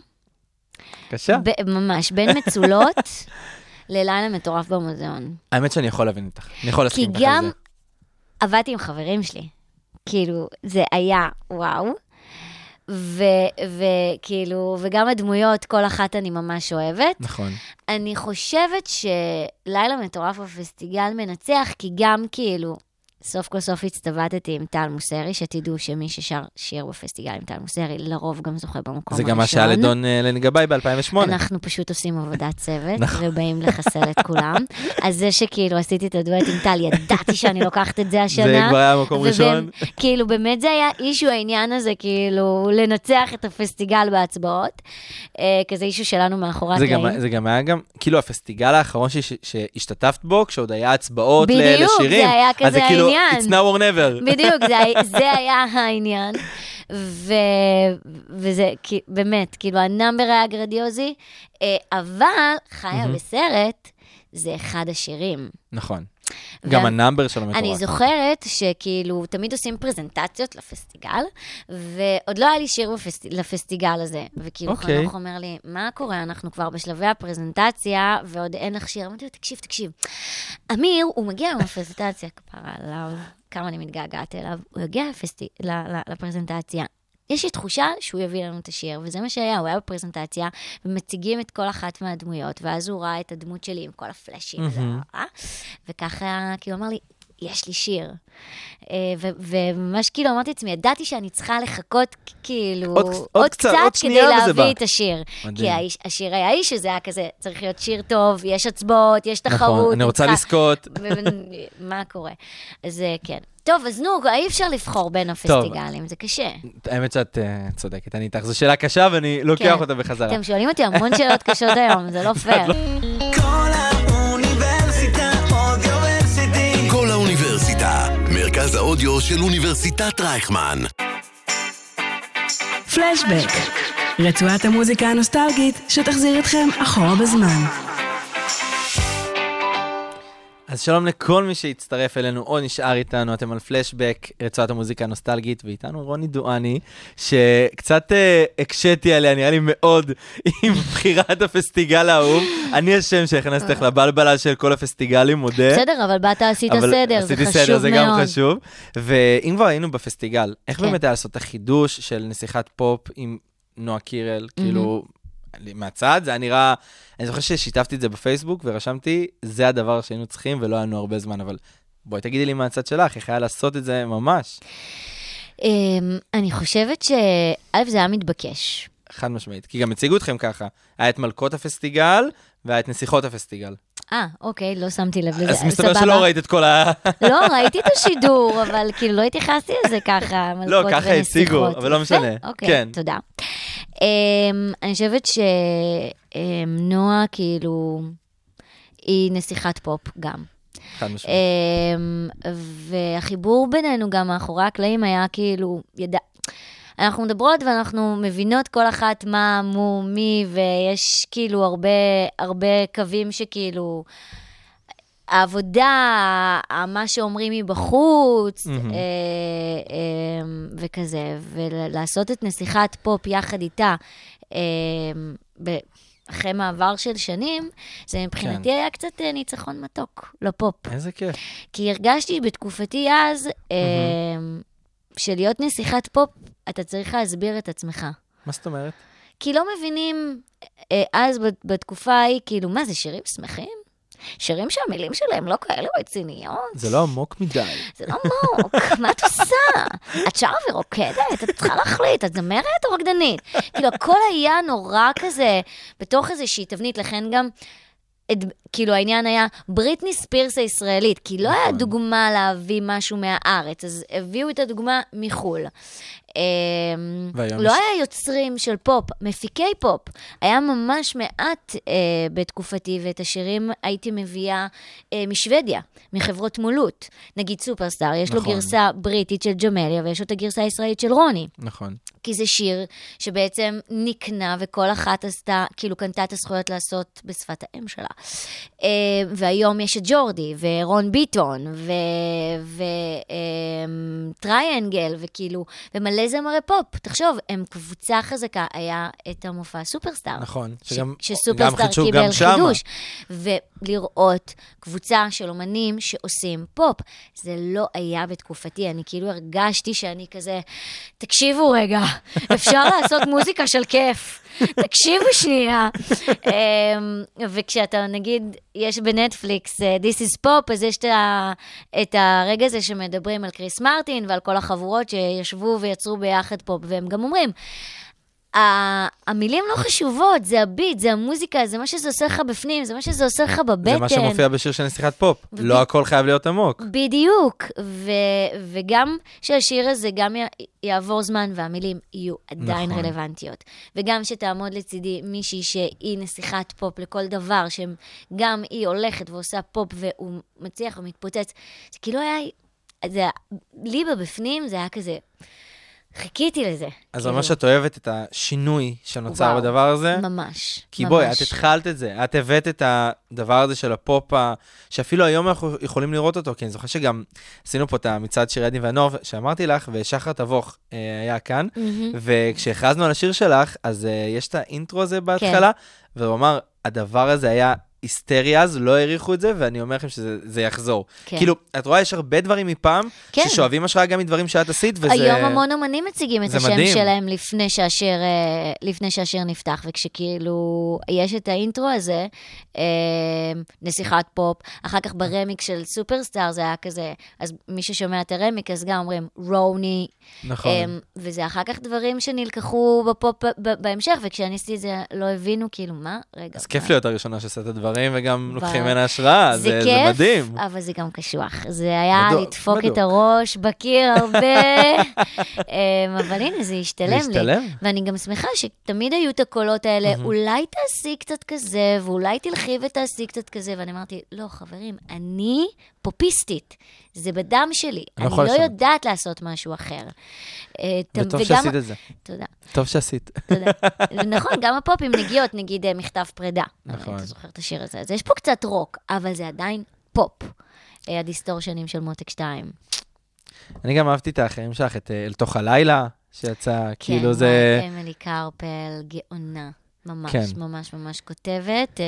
בבקשה. ב- ממש, בין מצולות ללילה מטורף במוזיאון. האמת שאני יכול להבין אותך, אני יכול כי להסכים איתך על גם זה. עבדתי עם חברים שלי. כאילו, זה היה וואו. וכאילו, וגם הדמויות, כל אחת אני ממש אוהבת. נכון. אני חושבת שלילה מטורף בפסטיגל מנצח, כי גם כאילו, סוף כל סוף הצטוותתי עם טל מוסרי, שתדעו שמי ששר שיר בפסטיגל עם טל מוסרי, לרוב גם זוכה במקום הראשון. זה גם מה שהיה לדון אה, לני גבאי ב-2008. אנחנו פשוט עושים עבודת צוות, נכון. ובאים לחסל את כולם. אז זה שכאילו עשיתי את הדואט עם טל, ידעתי שאני לוקחת את זה השנה. זה כבר היה מקום ראשון. כאילו, באמת זה היה אישו העניין הזה, כאילו, לנצח את הפסטיגל בהצבעות. אה, כזה issue שלנו מאחורי הקלעים. זה גם היה גם, כאילו הפסטיגל האחרון שהשתתפת בו, כשעוד היה הצבעות ל- בדיוק, לשירים. זה היה כזה כאילו, העניין. it's now or never. בדיוק, זה, זה היה העניין. ו, וזה כי- באמת, כאילו, ה number היה גרנדיוזי, אה, אבל חיה בסרט זה אחד השירים. נכון. גם ה number שלו מטורף. אני זוכרת שכאילו, תמיד עושים פרזנטציות לפסטיגל, ועוד לא היה לי שיר בפסט... לפסטיגל הזה. וכאילו, אוקיי. חנוך אומר לי, מה קורה? אנחנו כבר בשלבי הפרזנטציה, ועוד אין לך שיר. אמרתי לו, תקשיב, תקשיב. אמיר, הוא מגיע עם הפרזנטציה, כפרה עליו, כמה אני מתגעגעת אליו. הוא יגיע לפסטי... לפרזנטציה. יש לי תחושה שהוא יביא לנו את השיר, וזה מה שהיה, הוא היה בפרזנטציה, ומציגים את כל אחת מהדמויות, ואז הוא ראה את הדמות שלי עם כל הפלאשים, אה? וככה, כאילו, אמר לי, יש לי שיר. אה, וממש כאילו אמרתי לעצמי, ידעתי שאני צריכה לחכות כאילו עוד- עוד, עוד קצת, עוד כדי להביא. את השיר. מדהים. כי האיש, השיר היה איש שזה היה כזה, צריך להיות שיר טוב, יש הצבעות, יש תחרות. נכון, אני רוצה לזכות. מה קורה? אז אה, כן. טוב, אז נו, אי אפשר לבחור בין הפסטיגלים, זה קשה. האמת שאת אה, צודקת, אני איתך. זו שאלה קשה ואני לוקח כן. אותה בחזרה. אתם שואלים אותי המון שאלות קשות היום, זה לא פייר. כל האוניברסיטה אודיוורסיטי. כל האוניברסיטה, מרכז האודיו של אוניברסיטת רייכמן. פלשבק, רצועת המוזיקה הנוסטלגית שתחזיר אתכם אחורה בזמן. אז שלום לכל מי שהצטרף אלינו או נשאר איתנו, אתם על פלשבק, רצועת המוזיקה הנוסטלגית, ואיתנו רוני דואני, שקצת אה, הקשיתי עליה, נראה לי מאוד, עם בחירת הפסטיגל האהוב. אני השם שהכנסתי לך לבלבלה של כל הפסטיגלים, מודה. בסדר, אבל באת, עשית אבל סדר, זה עשיתי חשוב סדר, זה גם מאוד. חשוב. ואם כבר היינו בפסטיגל, איך כן. באמת היה לעשות את החידוש של נסיכת פופ עם נועה קירל? כאילו, מהצד זה היה נראה... אני זוכר ששיתפתי את זה בפייסבוק ורשמתי, זה הדבר שהיינו צריכים ולא היה לנו הרבה זמן, אבל בואי תגידי לי מהצד שלך, איך היה לעשות את זה ממש? אמ, אני חושבת שא', זה היה מתבקש. חד משמעית. כי גם הציגו אתכם ככה, היה את מלכות הפסטיגל והיה את נסיכות הפסטיגל. אה, אוקיי, לא שמתי לב לזה, אז מסתבר סבבה. שלא ראית את כל ה... לא, ראיתי את השידור, אבל כאילו לא התייחסתי לזה ככה, מלכות לא, ונסיכות. ככה הציגו, אבל לא משנה. אוקיי, כן. תודה. אמ, אני חושבת שנועה, כאילו, היא נסיכת פופ גם. חד משמעית. אמ, והחיבור בינינו גם מאחורי הקלעים היה כאילו, ידע... אנחנו מדברות ואנחנו מבינות כל אחת מה, מו, מי, ויש כאילו הרבה, הרבה קווים שכאילו... העבודה, מה שאומרים מבחוץ, מהמם. אה, אה, וכזה, ולעשות את נסיכת פופ יחד איתה, אה, ב- אחרי מעבר של שנים, זה מבחינתי כן. היה קצת אה, ניצחון מתוק לפופ. איזה כיף. כי הרגשתי בתקופתי אז, אה, שלהיות נסיכת פופ, אתה צריך להסביר את עצמך. מה זאת אומרת? כי לא מבינים אה, אז בת- בתקופה ההיא, כאילו, מה זה שירים שמחים? שירים שהמילים שלהם לא כאלה רציניות? זה לא עמוק מדי. זה לא עמוק, מה את עושה? את שרה ורוקדת? את צריכה להחליט, את זמרת או רקדנית? כאילו, הכל היה נורא כזה, בתוך איזושהי תבנית, לכן גם... את, כאילו העניין היה בריטני ספירס הישראלית, כי לא היה דוגמה להביא משהו מהארץ, אז הביאו את הדוגמה מחו"ל. אמ, לא היה יוצרים של פופ, מפיקי פופ. היה ממש מעט אה, בתקופתי, ואת השירים הייתי מביאה אה, משוודיה, מחברות מו"לות. נגיד סופרסטאר, יש לו נכון. גרסה בריטית של ג'מליה, ויש לו את הגרסה הישראלית של רוני. נכון. כי זה שיר שבעצם נקנה, וכל אחת עשתה, כאילו קנתה את הזכויות לעשות בשפת האם שלה. אה, והיום יש את ג'ורדי, ורון ביטון, וטריאנגל, וכאילו, ומלא זמרי פופ. תחשוב, הם קבוצה חזקה, היה את המופע סופרסטאר. נכון. ש- שגם- גם שסופרסטאר חידשו קיבל גם שמה. ולראות קבוצה של אומנים שעושים פופ, זה לא היה בתקופתי. אני כאילו הרגשתי שאני כזה, תקשיבו רגע, אפשר לעשות מוזיקה של כיף. תקשיבו שנייה. אמ, וכשאתה, נגיד, יש בנטפליקס אה, This is Pop, אז יש את הרגע הזה שמדברים על קריס מרטין ועל כל החבורות שישבו ויצרו ביחד פופ, והם גם אומרים, המילים לא חשובות, זה ה beat, זה המוזיקה, זה מה שזה עושה לך בפנים, זה מה שזה עושה לך בבטן. זה מה שמופיע בשיר של נסיכת פופ. וב- לא הכל חייב להיות עמוק. בדיוק, ו- וגם שהשיר הזה גם י- יעבור זמן והמילים יהיו עדיין נכון. רלוונטיות. וגם שתעמוד לצידי מישהי שהיא נסיכת פופ לכל דבר, שגם היא הולכת ועושה פופ והוא מצליח ומתפוצץ. זה כאילו היה, זה, לי בבפנים זה היה כזה, חיכיתי לזה. אז כאילו, ממש את אוהבת את השינוי שנוצר וואו, בדבר הזה. ממש, כי ממש. בואי, את התחלת את זה, את הבאת את הדבר הזה של הפופ, ה- שאפילו היום אנחנו יכולים לראות אותו, כי אני זוכר שגם עשינו פה את המצעד שירי הדין והנוער, שאמרתי לך, ושחר תבוך אה, היה כאן, מהמם. וכשהכרזנו על השיר שלך, אז אה, יש את האינטרו הזה בהתחלה, והוא אמר, הדבר הזה היה היסטרי אז, לא העריכו את זה, ואני אומר לכם שזה זה יחזור. כן. כאילו, את רואה, יש הרבה דברים מפעם, כן. ששואבים השראה גם מדברים שאת עשית, וזה... היום המון אומנים מציגים את השם מדהים. שלהם לפני שהשיר, אה, לפני שהשיר נפתח, וכשכאילו יש את ה intro הזה, אה, נסיכת פופ, אחר כך ברמיקס של סופרסטאר זה היה כזה, אז מי ששומע את הרמיקס, אז גם אומרים רוני, נכון. אה, וזה אחר כך דברים שנלקחו בפופ בהמשך, וכשאני עשיתי את זה לא הבינו, כאילו, מה? רגע. אז כיף מה? להיות הראשונה שעושה את הדברים, וגם ב- לוקחים ממנה השראה, זה זה זה כיף, מדהים. אבל זה גם קשוח. זה היה בדוק, לדפוק בדוק. את הראש בקיר הרבה, אמ, אבל הנה, זה השתלם לי. זה השתלם. ואני גם שמחה שתמיד היו את הקולות האלה, אולי תעשי קצת כזה, ואולי תלכי ותעשי קצת כזה, ואני אמרתי, לא, חברים, אני פופיסטית, זה בדם שלי, אני לא לא לשנות. יודעת לעשות משהו אחר. אה, וטוב וגם- שעשית את זה. תודה. טוב שעשית. תודה. נכון, גם הפופ עם נגיעות, נגיד אה, מכתב פרידה. נכון. אתה זוכר את השיר הזה. אז יש פה קצת רוק, אבל זה עדיין פופ. אה, הדיסטורשנים של מותק 2. אני גם אהבתי את האחרים שלך, את אה, אל תוך הלילה, שיצא, כאילו כן, זה... וואי, אמילי קרפל, גאונה. ממש, כן. ממש ממש כותבת. אה,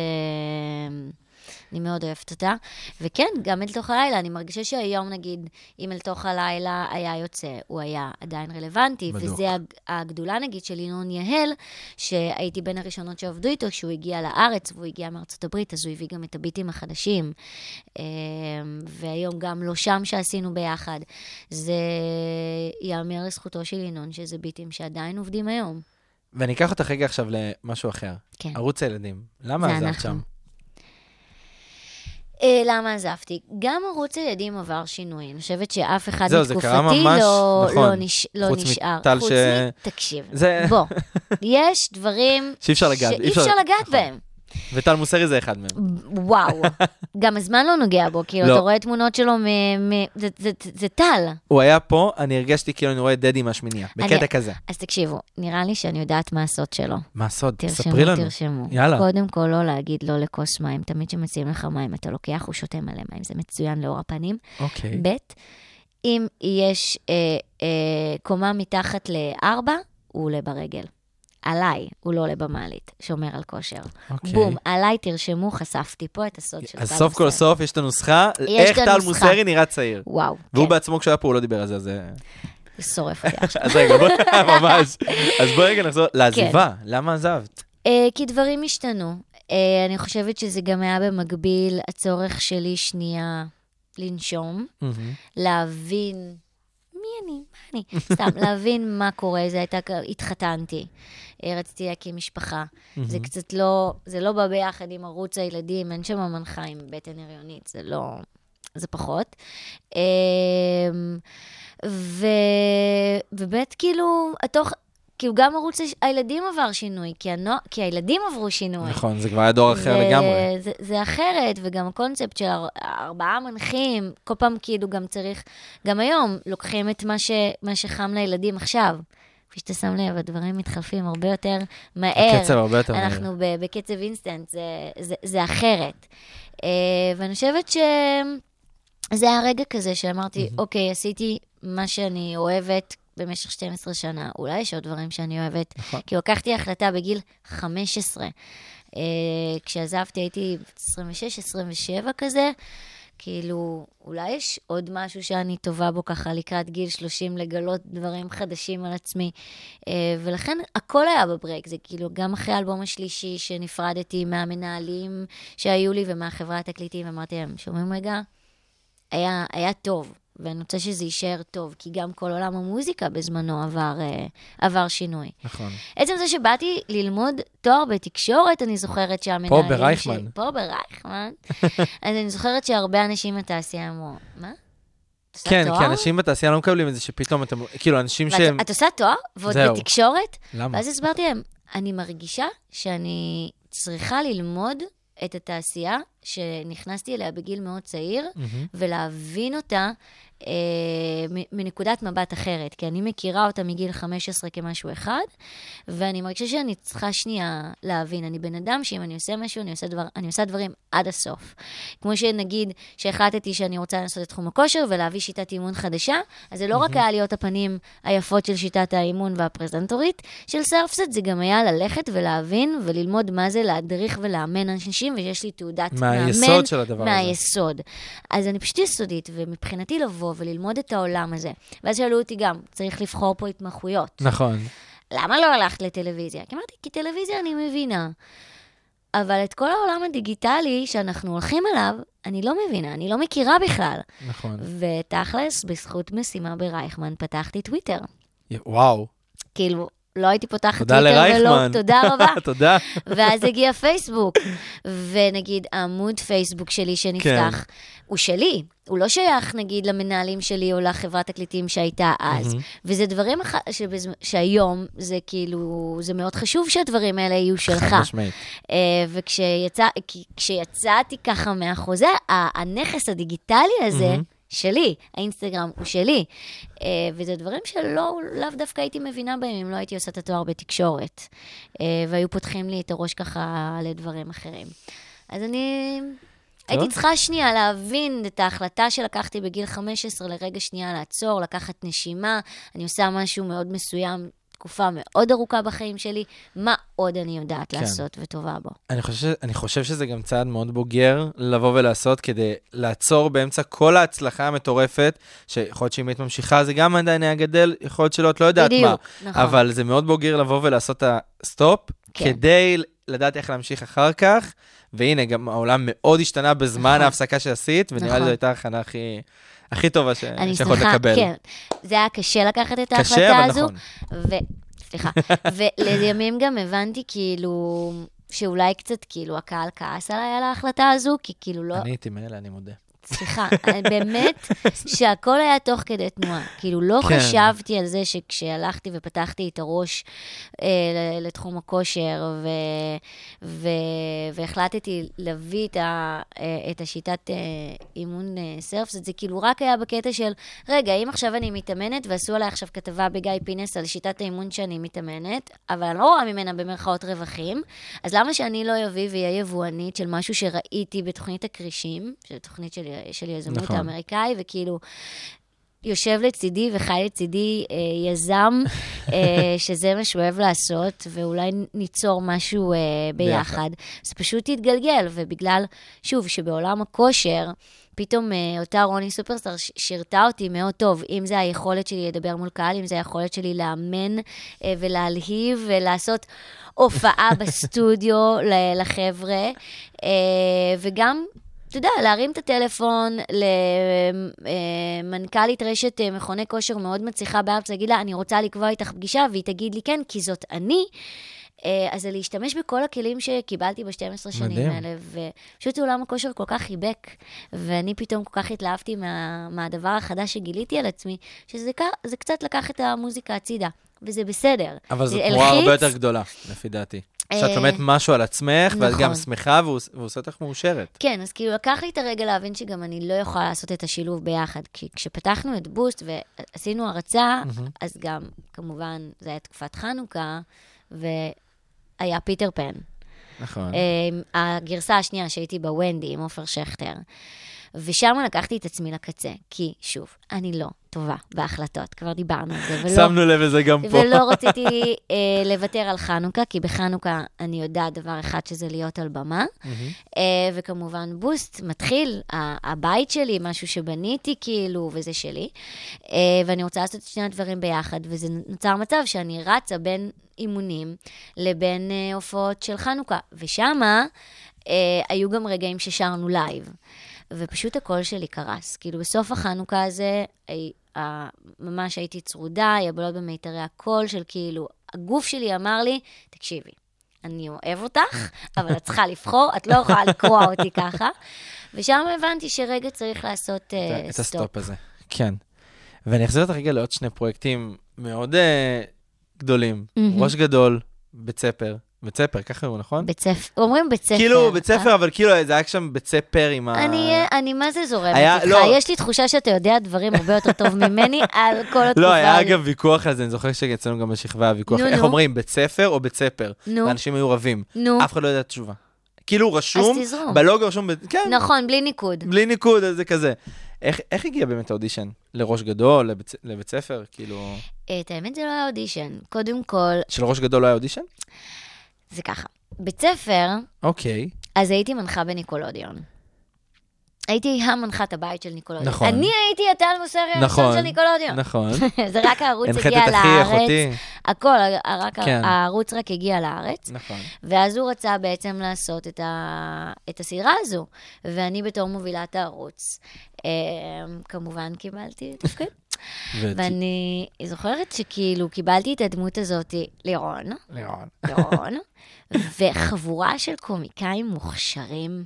אני מאוד אוהבת אותה. וכן, גם אל תוך הלילה, אני מרגישה שהיום, נגיד, אם אל תוך הלילה היה יוצא, הוא היה עדיין רלוונטי. בדוק. וזה הג- הגדולה, נגיד, של ינון יהל, שהייתי בין הראשונות שעבדו איתו, כשהוא הגיע לארץ, והוא הגיע מארצות הברית, אז הוא הביא גם את הביטים החדשים. אה, והיום גם לא שם שעשינו ביחד. זה ייאמר לזכותו של ינון, שזה ביטים שעדיין עובדים היום. ואני אקח אותך רגע עכשיו למשהו אחר. כן. ערוץ הילדים. למה עזבת אנחנו. שם? אה, למה עזבתי? גם ערוץ הילדים עבר שינוי. אני חושבת שאף אחד זהו, זה מתקופתי ממש, לא, נכון. לא, נש, לא חוץ נשאר. מטל חוץ ש- מ... תקשיב, זה- בוא, יש דברים שאי אפשר לגעת, אי שאי אפשר- אפשר לגעת נכון. בהם. וטל מוסרי זה אחד מהם. וואו. גם הזמן לא נוגע בו, כאילו, לא. אתה רואה תמונות שלו מ... מ- זה- זה- זה טל. הוא היה פה, אני הרגשתי כאילו אני רואה את דדי מהשמינייה, בקטע אני- כזה. אז תקשיבו, נראה לי שאני יודעת מה הסוד שלו. מה הסוד? תרשמו, ספרי לנו. תרשמו. יאללה. קודם כל, לא להגיד לא לכוס מים. תמיד כשמציעים לך מים, אתה לוקח, הוא שותה מלא מים, זה מצוין לאור הפנים. אוקיי. ב', אם יש אה, אה, קומה מתחת לארבע, הוא עולה ברגל. עליי, הוא לא עולה במעלית, שומר על כושר. אוקיי. בום, עליי תרשמו, חשפתי פה את הסוד של אז טל סוף כל מוסרי. סוף יש את הנוסחה, איך טל. מוסרי נראה צעיר. וואו, והוא כן, בעצמו כשהיה פה הוא לא דיבר על זה, אז. זה שורף אותי עכשיו. אז רגע, בואי, ממש. אז בואי רגע נחזור לעזיבה, כן. למה עזבת? אה, כי דברים השתנו. אה, אני חושבת שזה גם היה במקביל הצורך שלי שנייה לנשום, להבין אני, מה אני, סתם, להבין מה קורה, זה הייתה, התחתנתי, רציתי להקים משפחה. זה קצת לא, זה לא בא ביחד עם ערוץ הילדים, אין שם מנחה עם בטן הריונית, זה לא, זה פחות. ו... ובאמת, כאילו, התוך... כאילו, גם ערוץ הילדים עבר שינוי, כי, הנוע... כי הילדים עברו שינוי. נכון, זה כבר היה דור אחר ו- לגמרי. זה, זה אחרת, וגם הקונספט של אר- ארבעה מנחים, כל פעם כאילו גם צריך, גם היום לוקחים את מה, ש, מה שחם לילדים עכשיו. כפי שאתה שם לב, הדברים מתחלפים הרבה יותר מהר. הקצב הרבה יותר מהר. אנחנו ב- בקצב אינסטנט, זה, זה, זה אחרת. אה, ואני חושבת שזה היה רגע כזה שאמרתי, אוקיי, עשיתי מה שאני אוהבת במשך 12 שנה, אולי יש עוד דברים שאני אוהבת. נכון. כי לקחתי החלטה בגיל 15. אה, כשעזבתי הייתי 26-27 כזה. כאילו, אולי יש עוד משהו שאני טובה בו ככה לקראת גיל 30, לגלות דברים חדשים על עצמי. אה, ולכן הכל היה בברייק. זה כאילו, גם אחרי האלבום השלישי שנפרדתי מהמנהלים שהיו לי ומהחברה התקליטים, אמרתי להם, שומעים רגע? היה, היה טוב, ואני רוצה שזה יישאר טוב, כי גם כל עולם המוזיקה בזמנו עבר, אה, עבר שינוי. נכון. עצם זה שבאתי ללמוד תואר בתקשורת, אני זוכרת שהמנהלים פה ברייכמן. שלי- פה ברייכמן. אז אני זוכרת שהרבה אנשים בתעשייה אמרו, מה? כן, תואר? כי אנשים בתעשייה לא מקבלים את זה שפתאום אתם, כאילו, אנשים ואת- שהם... את עושה תואר? ועוד זהו. בתקשורת? למה? ואז הסברתי להם, אני מרגישה שאני צריכה ללמוד את התעשייה שנכנסתי אליה בגיל מאוד צעיר, מהמם. ולהבין אותה אה, מנקודת מבט אחרת, כי אני מכירה אותה מגיל 15 כמשהו אחד, ואני מרגישה שאני צריכה שנייה להבין. אני בן אדם שאם אני עושה משהו, אני עושה, דבר, אני עושה דברים עד הסוף. כמו שנגיד, שהחלטתי שאני רוצה לעשות את תחום הכושר ולהביא שיטת אימון חדשה, אז זה לא רק היה להיות הפנים היפות של שיטת האימון והפרזנטורית של סרפסט, זה גם היה ללכת ולהבין וללמוד מה זה להדריך ולאמן אנשים, ויש לי תעודת מאמן. מהיסוד של הדבר הזה. מהיסוד. אז אני פשוט יסודית, ומבחינתי לבוא וללמוד את העולם הזה. ואז שאלו אותי גם, צריך לבחור פה התמחויות. נכון. למה לא הלכת לטלוויזיה? כי אמרתי, כי טלוויזיה אני מבינה. אבל את כל העולם הדיגיטלי שאנחנו הולכים אליו, אני לא מבינה, אני לא מכירה בכלל. נכון. ותכלס, בזכות משימה ברייכמן, פתחתי טוויטר. וואו. כאילו, לא הייתי פותחת תודה טוויטר ולא, לרייכמן. תודה רבה. תודה. ואז הגיע פייסבוק, ונגיד העמוד פייסבוק שלי שנפתח, כן. הוא שלי, הוא לא שייך נגיד למנהלים שלי או לחברת תקליטים שהייתה אז. וזה דברים אח... שבז... שהיום זה כאילו, זה מאוד חשוב שהדברים האלה יהיו שלך. חד משמעית. אה, וכשיצא, כי- כשיצאתי ככה מהחוזה, הנכס הדיגיטלי הזה, מהמם. שלי, האינסטגרם הוא שלי. אה, וזה דברים שלא, לאו דווקא הייתי מבינה בהם אם לא הייתי עושה את התואר בתקשורת. אה, והיו פותחים לי את הראש ככה לדברים אחרים. אז אני הייתי צריכה שנייה להבין את ההחלטה שלקחתי בגיל 15, לרגע שנייה לעצור, לקחת נשימה. אני עושה משהו מאוד מסוים, תקופה מאוד ארוכה בחיים שלי, מה עוד אני יודעת כן. לעשות וטובה בו. אני חושב, אני חושב שזה גם צעד מאוד בוגר לבוא ולעשות כדי לעצור באמצע כל ההצלחה המטורפת, שיכול להיות שאם היית ממשיכה זה גם עדיין היה גדל, יכול להיות שלא, את לא יודעת מה. בדיוק, נכון. אבל זה מאוד בוגר לבוא ולעשות את ה stop, כן. כדי לדעת איך להמשיך אחר כך, והנה, גם העולם מאוד השתנה בזמן נכון. ההפסקה שעשית, ונראה לי נכון. זו הייתה ההכנה הכי, הכי טובה ש... שמחה, לקבל. כן. זה היה קשה לקחת את ההחלטה קשה, אבל הזו. נכון. ו... סליחה. ולימים גם הבנתי כאילו, שאולי קצת כאילו הקהל כעס עליי על ההחלטה הזו, כי כאילו לא... אני הייתי מאלה, אני מודה. סליחה, באמת שהכל היה תוך כדי תנועה. כאילו, לא כן. חשבתי על זה שכשהלכתי ופתחתי את הראש אה, לתחום הכושר, ו, ו, והחלטתי להביא את, ה, אה, את השיטת אה, אימון אה, סרפס, זה כאילו רק היה בקטע של, רגע, אם עכשיו אני מתאמנת, ועשו עליי עכשיו כתבה בגיא פינס על שיטת האימון שאני מתאמנת, אבל אני לא רואה ממנה במרכאות רווחים, אז למה שאני לא אביא ואהיה יבואנית של משהו שראיתי בתוכנית הכרישים, שזו תוכנית של, של יזמות נכון. האמריקאי, וכאילו... יושב לצידי וחי לצידי אה, יזם, אה, שזה מה שהוא אוהב לעשות, ואולי ניצור משהו אה, ביחד. ביחד. זה פשוט התגלגל, ובגלל, שוב, שבעולם הכושר, פתאום אה, אותה רוני סופרסטאר שירתה אותי מאוד טוב, אם זה היכולת שלי לדבר מול קהל, אם זה היכולת שלי לאמן אה, ולהלהיב ולעשות הופעה בסטודיו לחבר'ה, אה, וגם אתה יודע, להרים את הטלפון למנכ"לית רשת אה, מכוני כושר מאוד מצליחה בארץ, להגיד לה, אני רוצה לקבוע איתך פגישה, והיא תגיד לי כן, כי זאת אני. אה, אז זה להשתמש בכל הכלים שקיבלתי ב-12 שנים מדהים. האלה, ופשוט עולם הכושר כל כך חיבק, ואני פתאום כל כך התלהבתי מה, מהדבר החדש שגיליתי על עצמי, שזה קצת לקח את המוזיקה הצידה, וזה בסדר. אבל זו תמורה הרבה. יותר גדולה, לפי דעתי. שאת אה, לומדת משהו על עצמך, ואת נכון. גם שמחה, והוא והוא עושה אותך מאושרת. כן, אז כאילו לקח לי את הרגע להבין שגם אני לא יכולה לעשות את השילוב ביחד. כי כשפתחנו את בוסט ועשינו הרצה, אז גם, כמובן, זו הייתה תקופת חנוכה, והיה פיטר פן. נכון. אה, הגרסה השנייה שהייתי בוונדי עם עופר שכטר. ושם לקחתי את עצמי לקצה, כי שוב, אני לא טובה בהחלטות, כבר דיברנו על זה, ולא... שמנו לב לזה גם פה. ולא רציתי אה, לוותר על חנוכה, כי בחנוכה אני יודעת דבר אחד, שזה להיות על במה. אה, וכמובן, בוסט מתחיל, הבית שלי, משהו שבניתי כאילו, וזה שלי. אה, ואני רוצה לעשות את שני הדברים ביחד, וזה נוצר מצב שאני רצה בין אימונים לבין אה, הופעות של חנוכה. ושמה אה, היו גם רגעים ששרנו live. ופשוט הקול שלי קרס. כאילו, בסוף החנוכה הזה, הי- ה- ממש הייתי צרודה, יבלות במיתרי הקול של כאילו, הגוף שלי אמר לי, תקשיבי, אני אוהב אותך, אבל את צריכה לבחור, את לא יכולה לקרוע אותי ככה. ושם הבנתי שרגע צריך לעשות uh, את stop. ה stop הזה. כן. ואני אחזיר אותך רגע לעוד שני פרויקטים מאוד אה, גדולים. מהמם. ראש גדול, בית ספר. בית ספר, ככה הוא, נכון? בית ספר, אומרים בית ספר. כאילו, בית אה? ספר, אבל כאילו, זה היה שם בית ספר עם ה... אני, אני מה זה זורמת היה- איתך? לא. יש לי תחושה שאתה יודע דברים הרבה יותר טוב ממני על כל התקופה לא, היה. אגב ויכוח על זה, אני זוכר שאצלנו גם בשכבה ויכוח, נו, איך נו. אומרים, בית ספר או בית ספר? נו. ואנשים היו רבים. נו, אף אחד לא יודע את התשובה. כאילו רשום, תזרום. בלוגו רשום, כן, נכון, בלי ניקוד. בלי ניקוד, אז זה כזה. איך איך הגיע באמת האודישן? לראש גדול, לבית- לבית ספר? כאילו... את האמת זה לא היה אודישן. קודם כל, של ראש גדול לא היה אודישן? זה ככה. בית ספר, אוקיי. אז הייתי מנחה בניקולודיון. הייתי המנחת הבית של ניקולודיון. נכון. אני הייתי הטל מוסרי הראשון נכון, של ניקולודיון. נכון. זה רק הערוץ הנחית הגיע את אחי, לארץ. אחותי. הכל, רק כן. הערוץ רק הגיע לארץ. נכון. ואז הוא רצה בעצם לעשות את, ה... את הסדרה הזו. ואני בתור מובילת הערוץ, אה, כמובן קיבלתי תפקיד. ו- ואני זוכרת שכאילו קיבלתי את הדמות הזאת, לירון, לירון. לירון, וחבורה של קומיקאים מוכשרים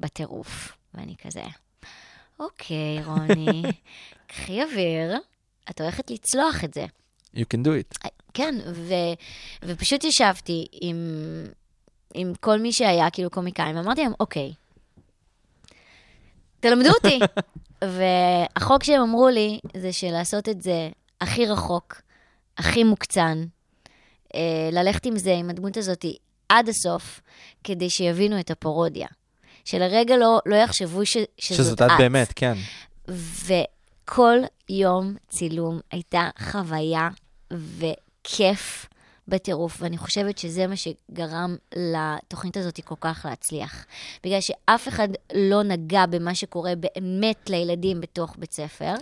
בטירוף. ואני כזה, אוקיי, רוני, קחי אוויר, את הולכת לצלוח את זה. You can do it. כן, ו, ופשוט ישבתי עם, עם כל מי שהיה כאילו קומיקאים, ואמרתי להם, אוקיי, תלמדו אותי. והחוק שהם אמרו לי, זה שלעשות את זה הכי רחוק, הכי מוקצן, אה, ללכת עם זה, עם הדמות הזאת, עד הסוף, כדי שיבינו את הפרודיה. שלרגע לא, לא יחשבו ש, שזאת, שזאת את באמת, כן. וכל יום צילום הייתה חוויה וכיף בטירוף, ואני חושבת שזה מה שגרם לתוכנית הזאת כל כך להצליח. בגלל שאף אחד לא נגע במה שקורה באמת לילדים בתוך בית ספר,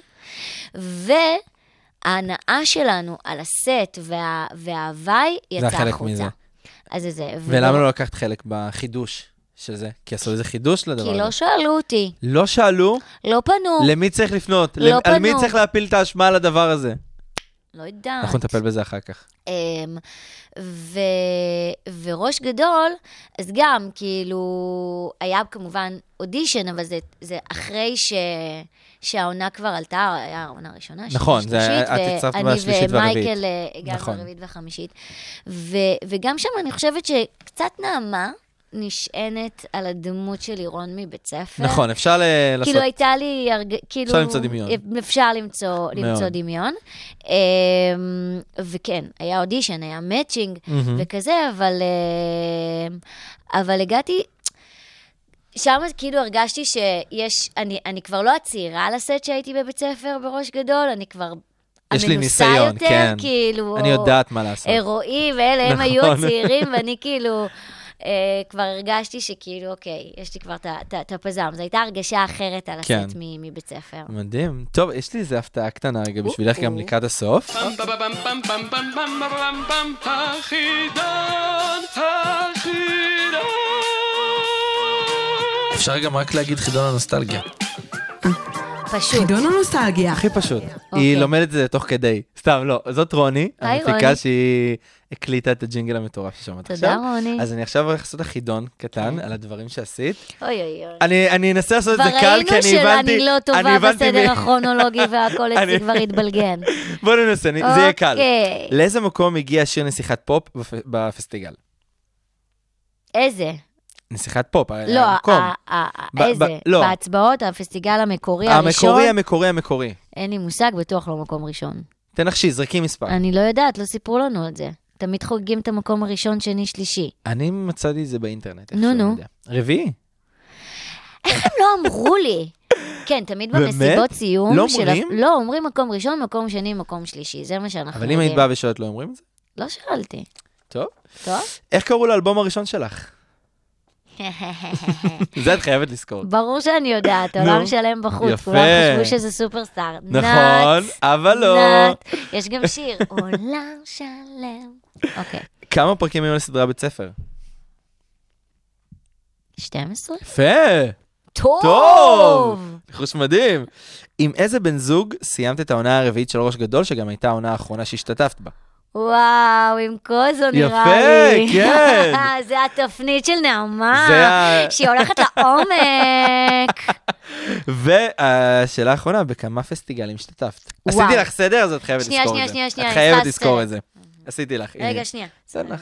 וההנאה שלנו על הסט וה, וההוואי יצאה זה החלק החוצה. מזה. אז זה זה. ולמה לא לקחת חלק בחידוש של זה? כי עשו איזה חידוש לדבר כי הזה. לא שאלו אותי, לא שאלו, לא פנו. למי צריך לפנות? לא למ- על מי פנו. צריך להפיל את האשמה על הדבר הזה? לא יודעת. אנחנו נטפל בזה אחר כך. אמ, ו... וראש גדול, אז גם, כאילו, היה כמובן אודישן, אבל זה, זה אחרי ש... שהעונה כבר עלתה, היה העונה הראשונה, נכון, זה- שלישית, את הצטרפת בשלישית ואני והרביעית. ומייקל אה, הגענו נכון. לרביעית והחמישית. ו... וגם שם אני חושבת שקצת נעמה נשענת על הדמות של לירון מבית ספר. נכון, אפשר ל- לעשות... כאילו הייתה לי, הרג... כאילו... אפשר למצוא דמיון. אפשר למצוא, למצוא. דמיון. אמ, וכן, היה אודישן, היה מאצ'ינג מהמם. וכזה, אבל, אמ, אבל הגעתי, שם כאילו הרגשתי שיש, אני, אני כבר לא הצעירה על הסט שהייתי בבית ספר בראש גדול, אני כבר יש לי ניסיון, יותר, כן. כאילו... אני יודעת מה לעשות. רועי ואלה, הם היו נכון. הצעירים, ואני כאילו... אה, כבר הרגשתי שכאילו, אוקיי, יש לי כבר את הפזם. זו הייתה הרגשה אחרת על כן. הסט מבית ספר. מדהים. טוב, יש לי איזה הפתעה קטנה רגע בשבילך גם לקראת הסוף. החידון, החידון. אפשר גם רק להגיד חידון הנוסטלגיה. פשוט. חידון הנוסטלגיה. הכי פשוט. אוקיי. היא לומדת את זה תוך כדי. סתם, לא. זאת רוני, היי, המפיקה. שהיא הקליטה את הג'ינגל המטורף ששמעת עכשיו. תודה, רוני. אז אני עכשיו הולך לעשות לך חידון קטן על הדברים שעשית. אוי אוי אוי. אני אני אנסה לעשות את כבר זה קל, כי אני ראינו הבנתי... שאני לא טובה בסדר הכרונולוגי והכל אצלי כבר התבלגן. בוא ננסה, זה יהיה קל. אוקיי. לאיזה מקום הגיע שיר נסיכת פופ בפ- בפסטיגל? איזה? נסיכת פופ, לא, המקום. ה- ה- ה- ב- איזה? לא. בהצבעות, הפסטיגל המקורי הראשון? המקורי, המקורי, המקורי. אין לי מושג, בטוח לא מקום ראשון. תנחשי, זרקי מספר. אני לא יודעת, לא סיפרו לנו את זה. תמיד חוגגים את המקום הראשון, שני, שלישי. אני מצאתי את זה באינטרנט. נו, נו. רביעי. איך הם לא אמרו לי? כן, תמיד? במסיבות סיום. לא אומרים? לא, אומרים מקום ראשון, מקום שני, מקום שלישי. זה מה שאנחנו אבל אם היית יודעים. באה ושואלת, לא אומרים את זה? לא שאלתי. טוב. טוב? איך קראו לאלבום הראשון שלך? זה את חייבת לזכור. ברור שאני יודעת. עולם שלם בחוץ. כולם חשבו שזה סופרסטאר. נכון, אבל לא. יש גם שיר, עולם שלם. אוקיי. כמה פרקים היו לסדרה בית ספר? 12? יפה, טוב! טוב. ניחוש מדהים. עם איזה בן זוג סיימת את העונה הרביעית של ראש גדול, שגם הייתה העונה האחרונה שהשתתפת בה? וואו, עם קוזו נראה יפה, לי. כן. זה התפנית של נעמה. שהיא הולכת לעומק. והשאלה האחרונה, בכמה פסטיגלים השתתפת? עשיתי לך סדר, אז את חייבת שנייה, לזכור שנייה, את זה. שנייה, שנייה, את אני חייבת לזכור. את זה. עשיתי לך. רגע, שנייה. בסדר לך.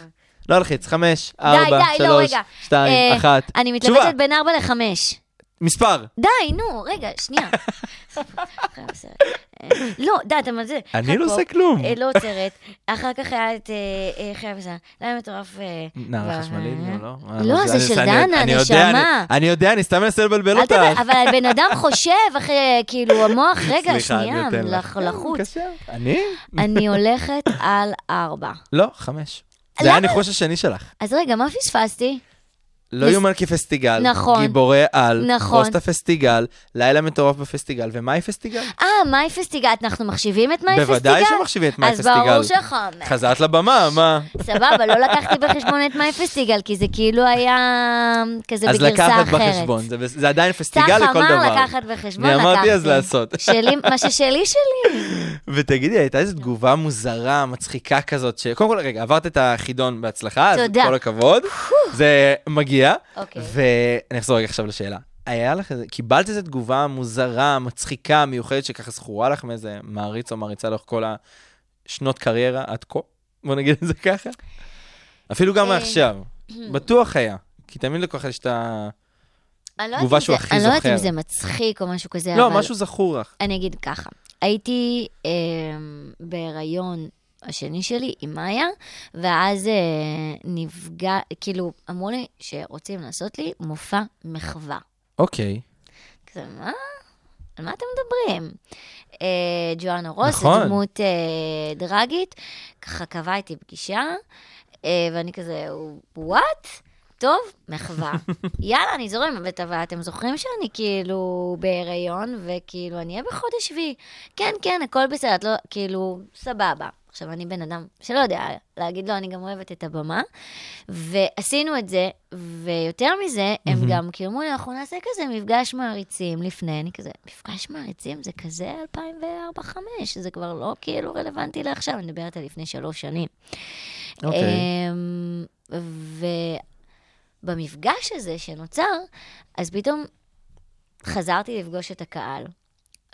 לא לחיץ, חמש, ארבע, לא, שלוש. שתיים, אה, אחת. אני. מתלבטת בין 4 ל-5. מספר. די, נו, רגע, שנייה. לא, די, אתה מה זה? אני לא עושה כלום. אה, לא עוצרת. אחר כך היה את אה, אה, חייב לזה. למה מטורף? נערה חשמלית? לא, לא. לא, זה של דנה, נשמה. אני- יודע, אני סתם מנסה לבלבל אותך. אבל הבן אדם חושב אחרי, כאילו, המוח, רגע, שנייה. לח- לחוץ. אני? אני הולכת על 4. לא, חמש. זה היה? הניחוש השני שלך. אז רגע, מה פספסתי? לא מס- יאומן כפסטיגל. נכון. גיבורי על. נכון. פוסט הפסטיגל. לילה מטורף בפסטיגל. ומאי פסטיגל? אה, מאי פסטיגל, אנחנו מחשיבים את מאי פסטיגל? בוודאי שמחשיבים את מאי פסטיגל. אז ברור שחמש. חזרת לבמה, מה? סבבה, לא לקחתי בחשבון את מאי פסטיגל, כי זה כאילו היה כזה אז בגרסה לקחת אחרת. בחשבון. זה זה עדיין צח פסטיגל לכל אמר דבר. לקחת בחשבון, אני לקחתי. אמרתי אז לעשות. שלי, מה ששלי, שלי. ותגידי, הייתה איזו תגובה מוזרה, מצחיקה כזאת, ש... קודם כל, רגע, עברת את החידון בהצלחה, אז. כל הכבוד. זה מגיע. אוקיי. ואני אחזור רגע עכשיו לשאלה. היה לך איזה, קיבלת איזו תגובה מוזרה, מצחיקה, מיוחדת, שככה זכורה לך מאיזה מעריץ או מעריצה לאורך כל השנות קריירה עד כה? בוא נגיד את זה ככה. אפילו גם אה, מעכשיו. בטוח היה. כי תמיד לכל אחד יש את ה... אני לא שהוא הכי אני לא יודעת אם זוכר. זה מצחיק או משהו כזה, לא, אבל משהו זכור לך. אני אגיד ככה. הייתי אה, בהיריון השני שלי עם מאיה, ואז אה, נפגע, כאילו, אמרו לי שרוצים לעשות לי מופע מחווה. אוקיי. כזה, מה? על מה אתם מדברים? אה, ג'ואנה רוס, נכון. דמות אה, דרגית, ככה קבעה איתי פגישה, אה, ואני כזה, וואט? טוב, מחווה. יאללה, אני זורמת, אבל אתם זוכרים שאני כאילו בהיריון, וכאילו, אני אהיה בחודש שביעי. כן, כן, הכל בסדר, את לא, כאילו, סבבה. עכשיו, אני בן אדם שלא יודע להגיד לו, אני גם אוהבת את הבמה. ועשינו את זה, ויותר מזה, הם גם כאילו אמרו לי, אנחנו נעשה כזה מפגש מעריצים לפני, אני כזה, מפגש מעריצים זה כזה 2004-2005, זה כבר לא כאילו רלוונטי לעכשיו, אני מדברת על לפני שלוש שנים. אוקיי. אמ, ובמפגש הזה שנוצר, אז פתאום חזרתי לפגוש את הקהל.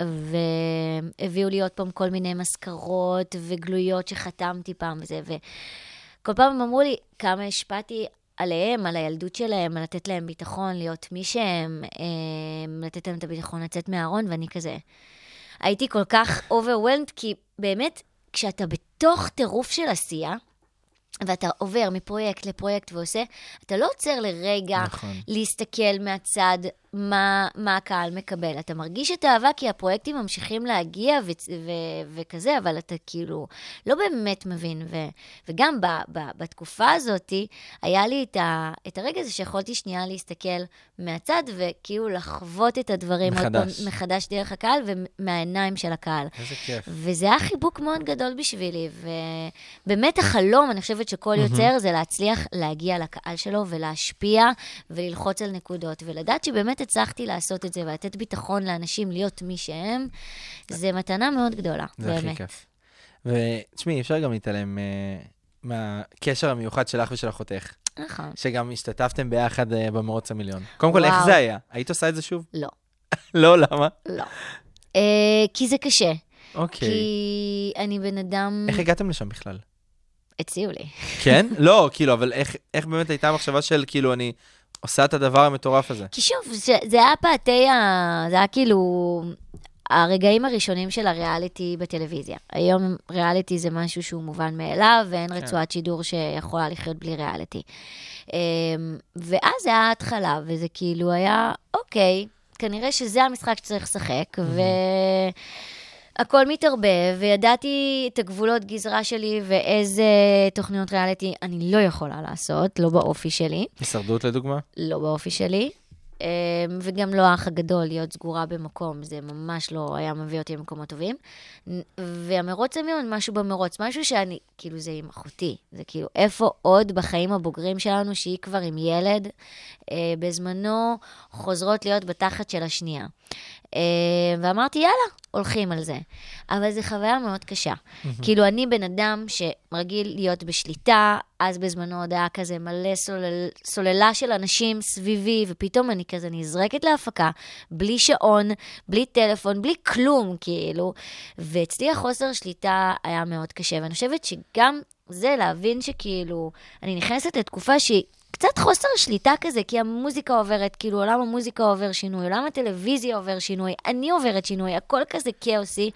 והביאו לי עוד פעם כל מיני מזכרות וגלויות שחתמתי פעם וזה, וכל פעם הם אמרו לי כמה השפעתי עליהם, על הילדות שלהם, על לתת להם ביטחון, להיות מי שהם, אמ, לתת להם את הביטחון לצאת מהארון, ואני כזה... הייתי כל כך overwhelmed, כי באמת, כשאתה בתוך טירוף של עשייה, ואתה עובר מפרויקט לפרויקט ועושה, אתה לא עוצר לרגע נכון. להסתכל מהצד מה, מה הקהל מקבל. אתה מרגיש את האהבה כי הפרויקטים ממשיכים להגיע ו- ו- וכזה, אבל אתה כאילו לא באמת מבין. ו- וגם ב- ב- בתקופה הזאת, היה לי את, ה- את הרגע הזה שיכולתי שנייה להסתכל מהצד וכאילו לחוות את הדברים עוד מחדש. פעם מחדש דרך הקהל ומהעיניים של הקהל. איזה כיף. וזה היה חיבוק מאוד גדול בשבילי, ובאמת החלום, אני חושבת שכל יוצר זה להצליח להגיע לקהל שלו ולהשפיע וללחוץ על נקודות, ולדעת שבאמת הצלחתי לעשות את זה ולתת ביטחון לאנשים להיות מי שהם, זה מתנה מאוד גדולה, זה הכי באמת. כיף. ותשמעי, אפשר גם להתעלם אה, מהקשר המיוחד שלך ושל אחותך, נכון. שגם השתתפתם ביחד אה, במרוץ המיליון. קודם כל, איך וואו. זה היה? היית עושה את זה שוב? לא, לא, למה? לא. אה, כי זה קשה, אוקיי. כי אני בן אדם, איך הגעתם לשם בכלל? הציעו לי. כן? לא, כאילו, אבל איך, איך באמת הייתה המחשבה של, כאילו, אני עושה את הדבר המטורף הזה? כי שוב, זה, זה היה פאתי ה... זה היה כאילו הרגעים הראשונים של הריאליטי בטלוויזיה. היום ריאליטי זה משהו שהוא מובן מאליו, ואין כן. רצועת שידור שיכולה לחיות בלי ריאליטי. אמ, ואז זה היה ההתחלה, וזה כאילו היה, אוקיי, כנראה שזה המשחק שצריך לשחק, ו... הכל מתערבב, וידעתי את הגבולות גזרה שלי ואיזה תוכניות ריאליטי אני לא יכולה לעשות, לא באופי שלי. הישרדות לדוגמה? לא באופי שלי. אמ, וגם לא האח הגדול, להיות סגורה במקום, זה ממש לא היה מביא אותי למקומות טובים. והמרוץ המיון, משהו במרוץ, משהו שאני, כאילו זה עם אחותי, זה כאילו איפה עוד בחיים הבוגרים שלנו, שהיא כבר עם ילד, אה, בזמנו חוזרות להיות בתחת של השנייה. אה, ואמרתי, יאללה, הולכים על זה. אבל זו חוויה מאוד קשה. כאילו, אני בן אדם שרגיל להיות בשליטה, אז בזמנו עוד היה כזה מלא סולל, סוללה של אנשים סביבי, ופתאום אני כזה נזרקת להפקה, בלי שעון, בלי טלפון, בלי כלום, כאילו. ואצלי החוסר שליטה היה מאוד קשה, ואני חושבת שגם זה להבין שכאילו, אני נכנסת לתקופה שהיא... קצת חוסר שליטה כזה, כי המוזיקה עוברת, כאילו עולם המוזיקה עובר שינוי, עולם הטלוויזיה עובר שינוי, אני עוברת שינוי, הכל כזה כאוסי.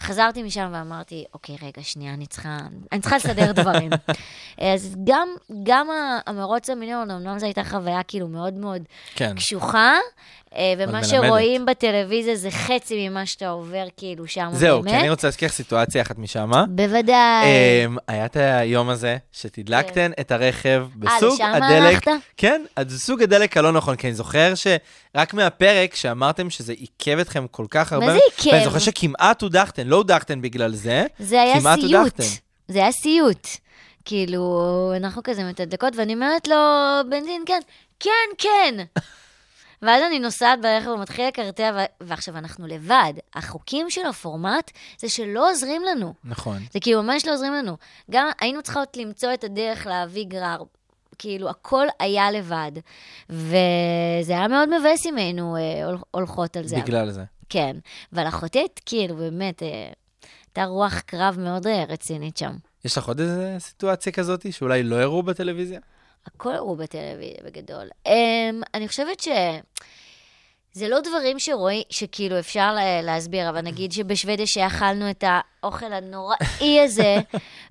חזרתי משם ואמרתי, אוקיי, רגע, שנייה, אני צריכה, אני צריכה לסדר דברים. אז גם, גם המרוץ המיליון, אמנם זו הייתה חוויה כאילו מאוד מאוד כן. קשוחה, אה, ומה. שרואים בטלוויזיה זה חצי ממה שאתה עובר כאילו שם באמת. זהו, כי אני רוצה להזכיר סיטואציה אחת משמה. בוודאי. אמ, היה את היום הזה שתדלקתן את הרכב בסוג כן. לשם הדלק. הלכת? כן, אז סוג הדלק הלא נכון, כי אני זוכר שרק מהפרק שאמרתם שזה עיכב אתכם כל כך הרבה. מה זה עיכב? ואני זוכר שכמעט הודחתן, לא הודחתן בגלל זה, זה היה כמעט סיוט. הודחתן. זה היה סיוט. כאילו, אנחנו כזה מתדלקות, ואני אומרת לו, בנזין, כן, כן, כן. ואז אני נוסעת ברכב ומתחיל לקרטע, ו- ועכשיו אנחנו לבד. החוקים של הפורמט זה שלא עוזרים לנו. נכון. זה כאילו ממש לא עוזרים לנו. גם היינו צריכות למצוא את הדרך להביא גרר. כאילו, הכל היה לבד. וזה היה מאוד מבאס אם היינו אה, הול- הולכות על זה. בגלל זה. כן. אבל אחותי, כאילו, באמת, אה, הייתה רוח קרב מאוד אה, רצינית שם. יש לך עוד איזה סיטואציה כזאת שאולי לא הראו בטלוויזיה? הכל הראו בטלוויזיה בגדול. Um, אני חושבת ש... זה לא דברים שרואים, שכאילו אפשר לה- להסביר, אבל נגיד שבשוודיה שאכלנו את האוכל הנוראי הזה,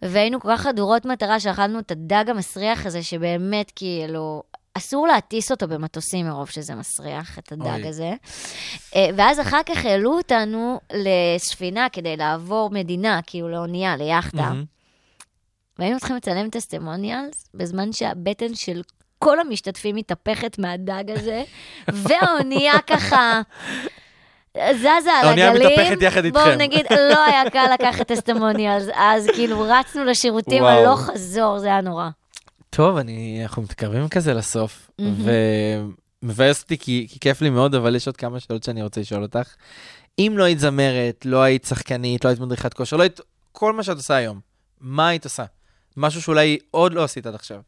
והיינו כל כך חדורות מטרה שאכלנו את הדג המסריח הזה, שבאמת כאילו... אסור להטיס אותו במטוסים מרוב שזה מסריח, את הדג אוי. הזה. אה, ואז אחר כך העלו אותנו לספינה כדי לעבור מדינה, כאילו לאונייה, ליאכטה. והיינו צריכים לצלם את הסטמוניאלס בזמן שהבטן של כל המשתתפים מתהפכת מהדג הזה, והאונייה ככה זזה על האונייה הגלים. מתהפכת יחד איתכם. בואו נגיד, לא היה קל לקחת טסטמוניאלס, אז כאילו רצנו לשירותים. הלוך חזור, זה היה נורא. טוב, אני, אנחנו מתקרבים כזה לסוף, ומבאס אותי כי, כי כיף לי מאוד, אבל יש עוד כמה שאלות שאני רוצה לשאול אותך. אם לא היית זמרת, לא היית שחקנית, לא היית מדריכת כושר, לא היית, כל מה שאת עושה היום, מה היית עושה? משהו שאולי עוד לא עשית עד עכשיו.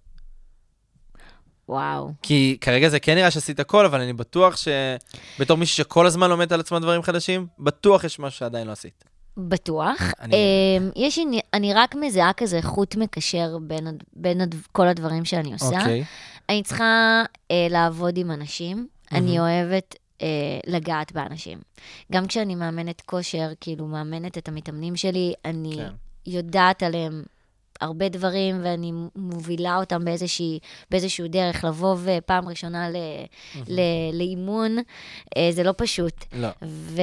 וואו. כי כרגע זה כן נראה שעשית הכל, אבל אני בטוח שבתור מישהי שכל הזמן לומדת על עצמה דברים חדשים, בטוח יש משהו שעדיין לא עשית. בטוח. אני- אמ, יש, אני רק מזהה כזה חוט מקשר בין, בין כל הדברים שאני עושה. אוקיי. אני צריכה אה, לעבוד עם אנשים, אני אוהבת אה, לגעת באנשים. גם כשאני מאמנת כושר, כאילו מאמנת את המתאמנים שלי, אני כן. יודעת עליהם הרבה דברים, ואני מובילה אותם באיזושהי, באיזשהו דרך, לבוא ופעם ראשונה ל, ל, לאימון, אה, זה לא פשוט. לא. ו...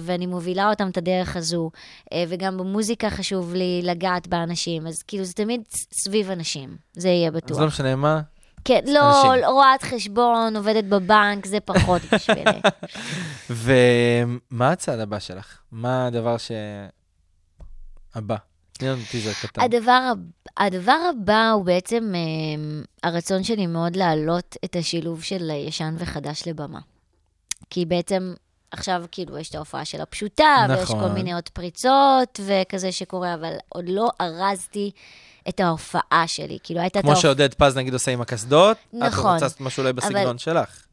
ואני מובילה אותם את הדרך הזו, אה, וגם במוזיקה חשוב לי לגעת באנשים, אז כאילו זה תמיד סביב אנשים, זה יהיה אז בטוח. לא משנה מה. כן, לא, אנשים. רואת חשבון, עובדת בבנק, זה פחות בשבילי. ומה הצעד הבא שלך? מה הדבר ש... הבא? הדבר, הדבר הבא הוא בעצם אה, הרצון שלי מאוד להעלות את השילוב של ישן וחדש לבמה. כי בעצם עכשיו כאילו יש את ההופעה של הפשוטה, ויש נכון. כל מיני עוד פריצות וכזה שקורה, אבל עוד לא ארזתי את ההופעה שלי. כאילו הייתה את כמו ההופעה... שעודד פז נגיד עושה עם הקסדות, את נכון. רוצה לעשות משהו אולי בסגנון שלך.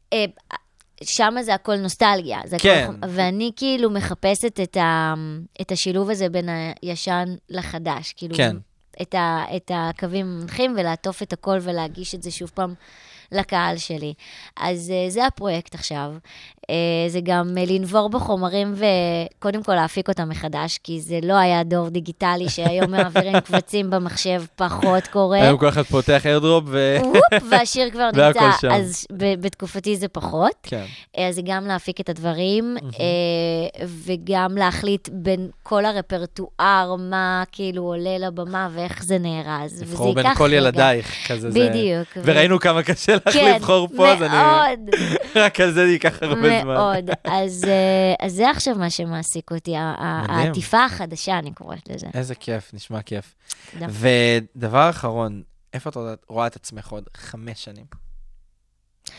שם זה הכל נוסטלגיה. זה כן. הכל, ואני כאילו מחפשת את, ה, את השילוב הזה בין הישן לחדש. כאילו, כן. את, ה, את הקווים המנחים ולעטוף את הכל ולהגיש את זה שוב פעם לקהל שלי. אז אה, זה הפרויקט עכשיו. אה, זה גם אה, לנבור בחומרים וקודם כל להפיק אותם מחדש, כי זה לא היה דור דיגיטלי שהיום מעבירים קבצים במחשב, פחות קורה. היום כל אחד פותח איירדרופ ו... וופ, והשיר כבר נמצא, שם. אז ב- בתקופתי זה פחות. כן. אה, אז זה גם להפיק את הדברים, וגם להחליט בין כל הרפרטואר, מה כאילו עולה לבמה ואיך זה נארז. לבחור בין כל רגע. ילדייך, כזה זה... בדיוק. וראינו כמה קשה לך כן, לבחור פה, אז אני... מאוד, רק על זה ייקח הרבה זמן. מאוד. אז אה, אז זה עכשיו מה שמעסיק אותי. העטיפה החדשה, אני קוראת לזה. איזה כיף, נשמע כיף. ודבר אחרון, איפה את רואה- את עצמך עוד חמש שנים?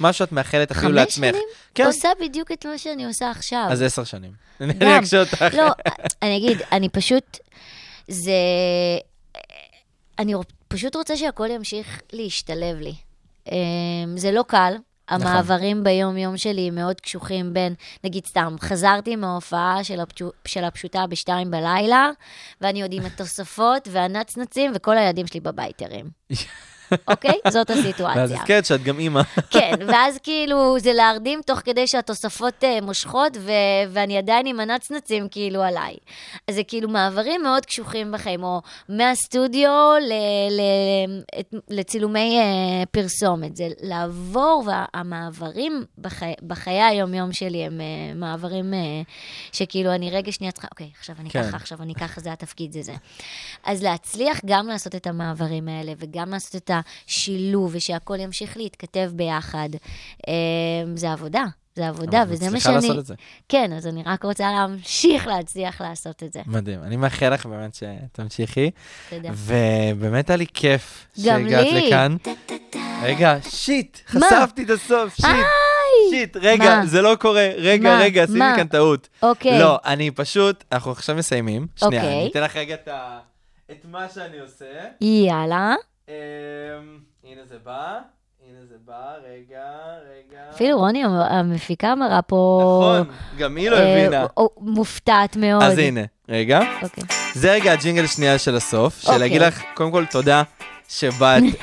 מה שאת מאחלת אפילו חמש לעצמך. שנים? כן. עושה בדיוק את מה שאני עושה עכשיו. אז עשר שנים. אני גם. אקשה אותך. לא, אני אגיד, אני פשוט, זה... אני פשוט רוצה שהכל ימשיך להשתלב לי. אמ, זה לא קל. נכון. המעברים ביום-יום שלי מאוד קשוחים בין, נגיד סתם, חזרתי מההופעה של, הפשו, של הפשוטה בשתיים בלילה, ואני עוד עם התוספות והנצנצים, וכל הילדים שלי בבית ערים. אוקיי? זאת ואז הסיטואציה. הזכרת שאת גם אימא. כן, ואז כאילו זה להרדים תוך כדי שהתוספות uh, מושכות, ו- ואני עדיין עם הנצנצים כאילו עליי. אז זה כאילו מעברים מאוד קשוחים בחיים, או מהסטודיו ל- ל- לצילומי uh, פרסומת. זה לעבור, והמעברים בחיי, בחיי היום-יום שלי הם uh, מעברים uh, שכאילו אני רגע שנייה צריכה, אוקיי, עכשיו אני כן. ככה, עכשיו אני ככה, זה התפקיד, זה זה. אז להצליח גם לעשות את המעברים האלה, וגם לעשות את השילוב, ושהכול ימשיך להתכתב ביחד, אה, זה עבודה. זה עבודה, את וזה מה מצליחה שאני... לעשות את זה. כן, אז אני רק רוצה להמשיך להצליח לעשות את זה. מדהים. אני מאחל לך באמת שתמשיכי. תודה. ובאמת היה לי כיף שהגעת לי. לכאן. רגע, שיט? חשפתי את הסוף, שיט. שיט, רגע, מה? זה לא קורה. רגע, מה? רגע, עשיתי? כאן טעות. אוקיי. לא, אני פשוט, אנחנו עכשיו מסיימים. שנייה, אוקיי. אני אתן לך רגע את ה- את מה שאני עושה. יאללה. אמ, הנה זה בא, הנה זה בא, רגע, רגע. אפילו רוני המפיקה מראה פה... נכון, גם היא לא אה, הבינה. מופתעת מאוד. אז הנה, רגע. אוקיי. זה רגע הג'ינגל שנייה של הסוף, של אוקיי. להגיד לך, קודם כל תודה שבאת,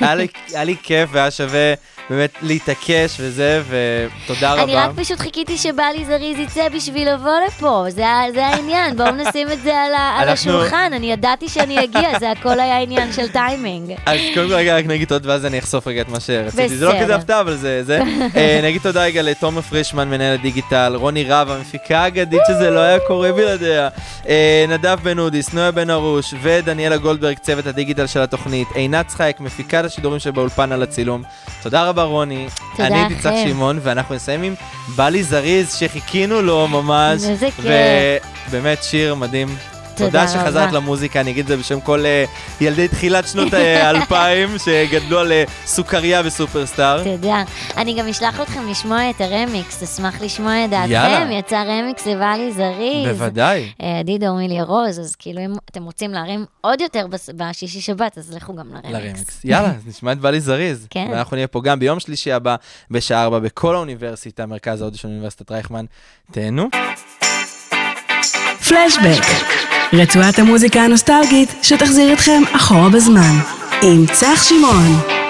היה לי כיף והיה שווה באמת להתעקש וזה, ותודה אני רבה. רק פשוט חיכיתי שבעלי זריז יצא בשביל לבוא לפה, זה זה העניין, בואו נשים את זה על ה- על השולחן, אני ידעתי שאני אגיע, זה הכל היה עניין של טיימינג. אז קודם כל רגע רק נגיד תודה ואז אני אחשוף רגע את מה שרציתי. זה לא. כזה הפתעה אבל זה זה. אה, נגיד תודה רגע לתומר פרישמן מנהל הדיגיטל, רוני רב המפיקה האגדית שזה לא היה קורה בלעדיה, אה, נדב בן אודיס, נויה בן ארוש ודניאלה גולדברג צוות הדיגיטל של התוכנית, עינת צחייק מפיקת השידורים שבאולפן על הצילום. תודה רבה רבה רוני. תודה אני הייתי צח לכם. שמעון, ואנחנו נסיים עם בלי זריז, שחיכינו לו ממש. איזה כיף. ובאמת שיר מדהים. תודה. שחזרת למוזיקה, אני אגיד את זה בשם כל אה, ילדי תחילת שנות האלפיים, שגדלו על אה, סוכריה וסופרסטאר. תודה. אני גם אשלח אתכם לשמוע את הרמיקס, אשמח לשמוע את דעתכם. יצא רמיקס לבעלי זריז. בוודאי. אה, עדי דורמילי רוז, אז כאילו אם אתם רוצים להרים עוד יותר בשישי שבת, אז לכו גם לרמיקס. לרמיקס. יאללה, אז נשמע את בלי זריז. כן. ואנחנו נהיה פה גם ביום שלישי הבא, בשעה 4 בכל האוניברסיטה, מרכז ההודי של אוניברסיטת רייכמן. תהנו. פלשבק, רצועת המוזיקה הנוסטלגית שתחזיר אתכם אחורה בזמן, עם צח שמעון.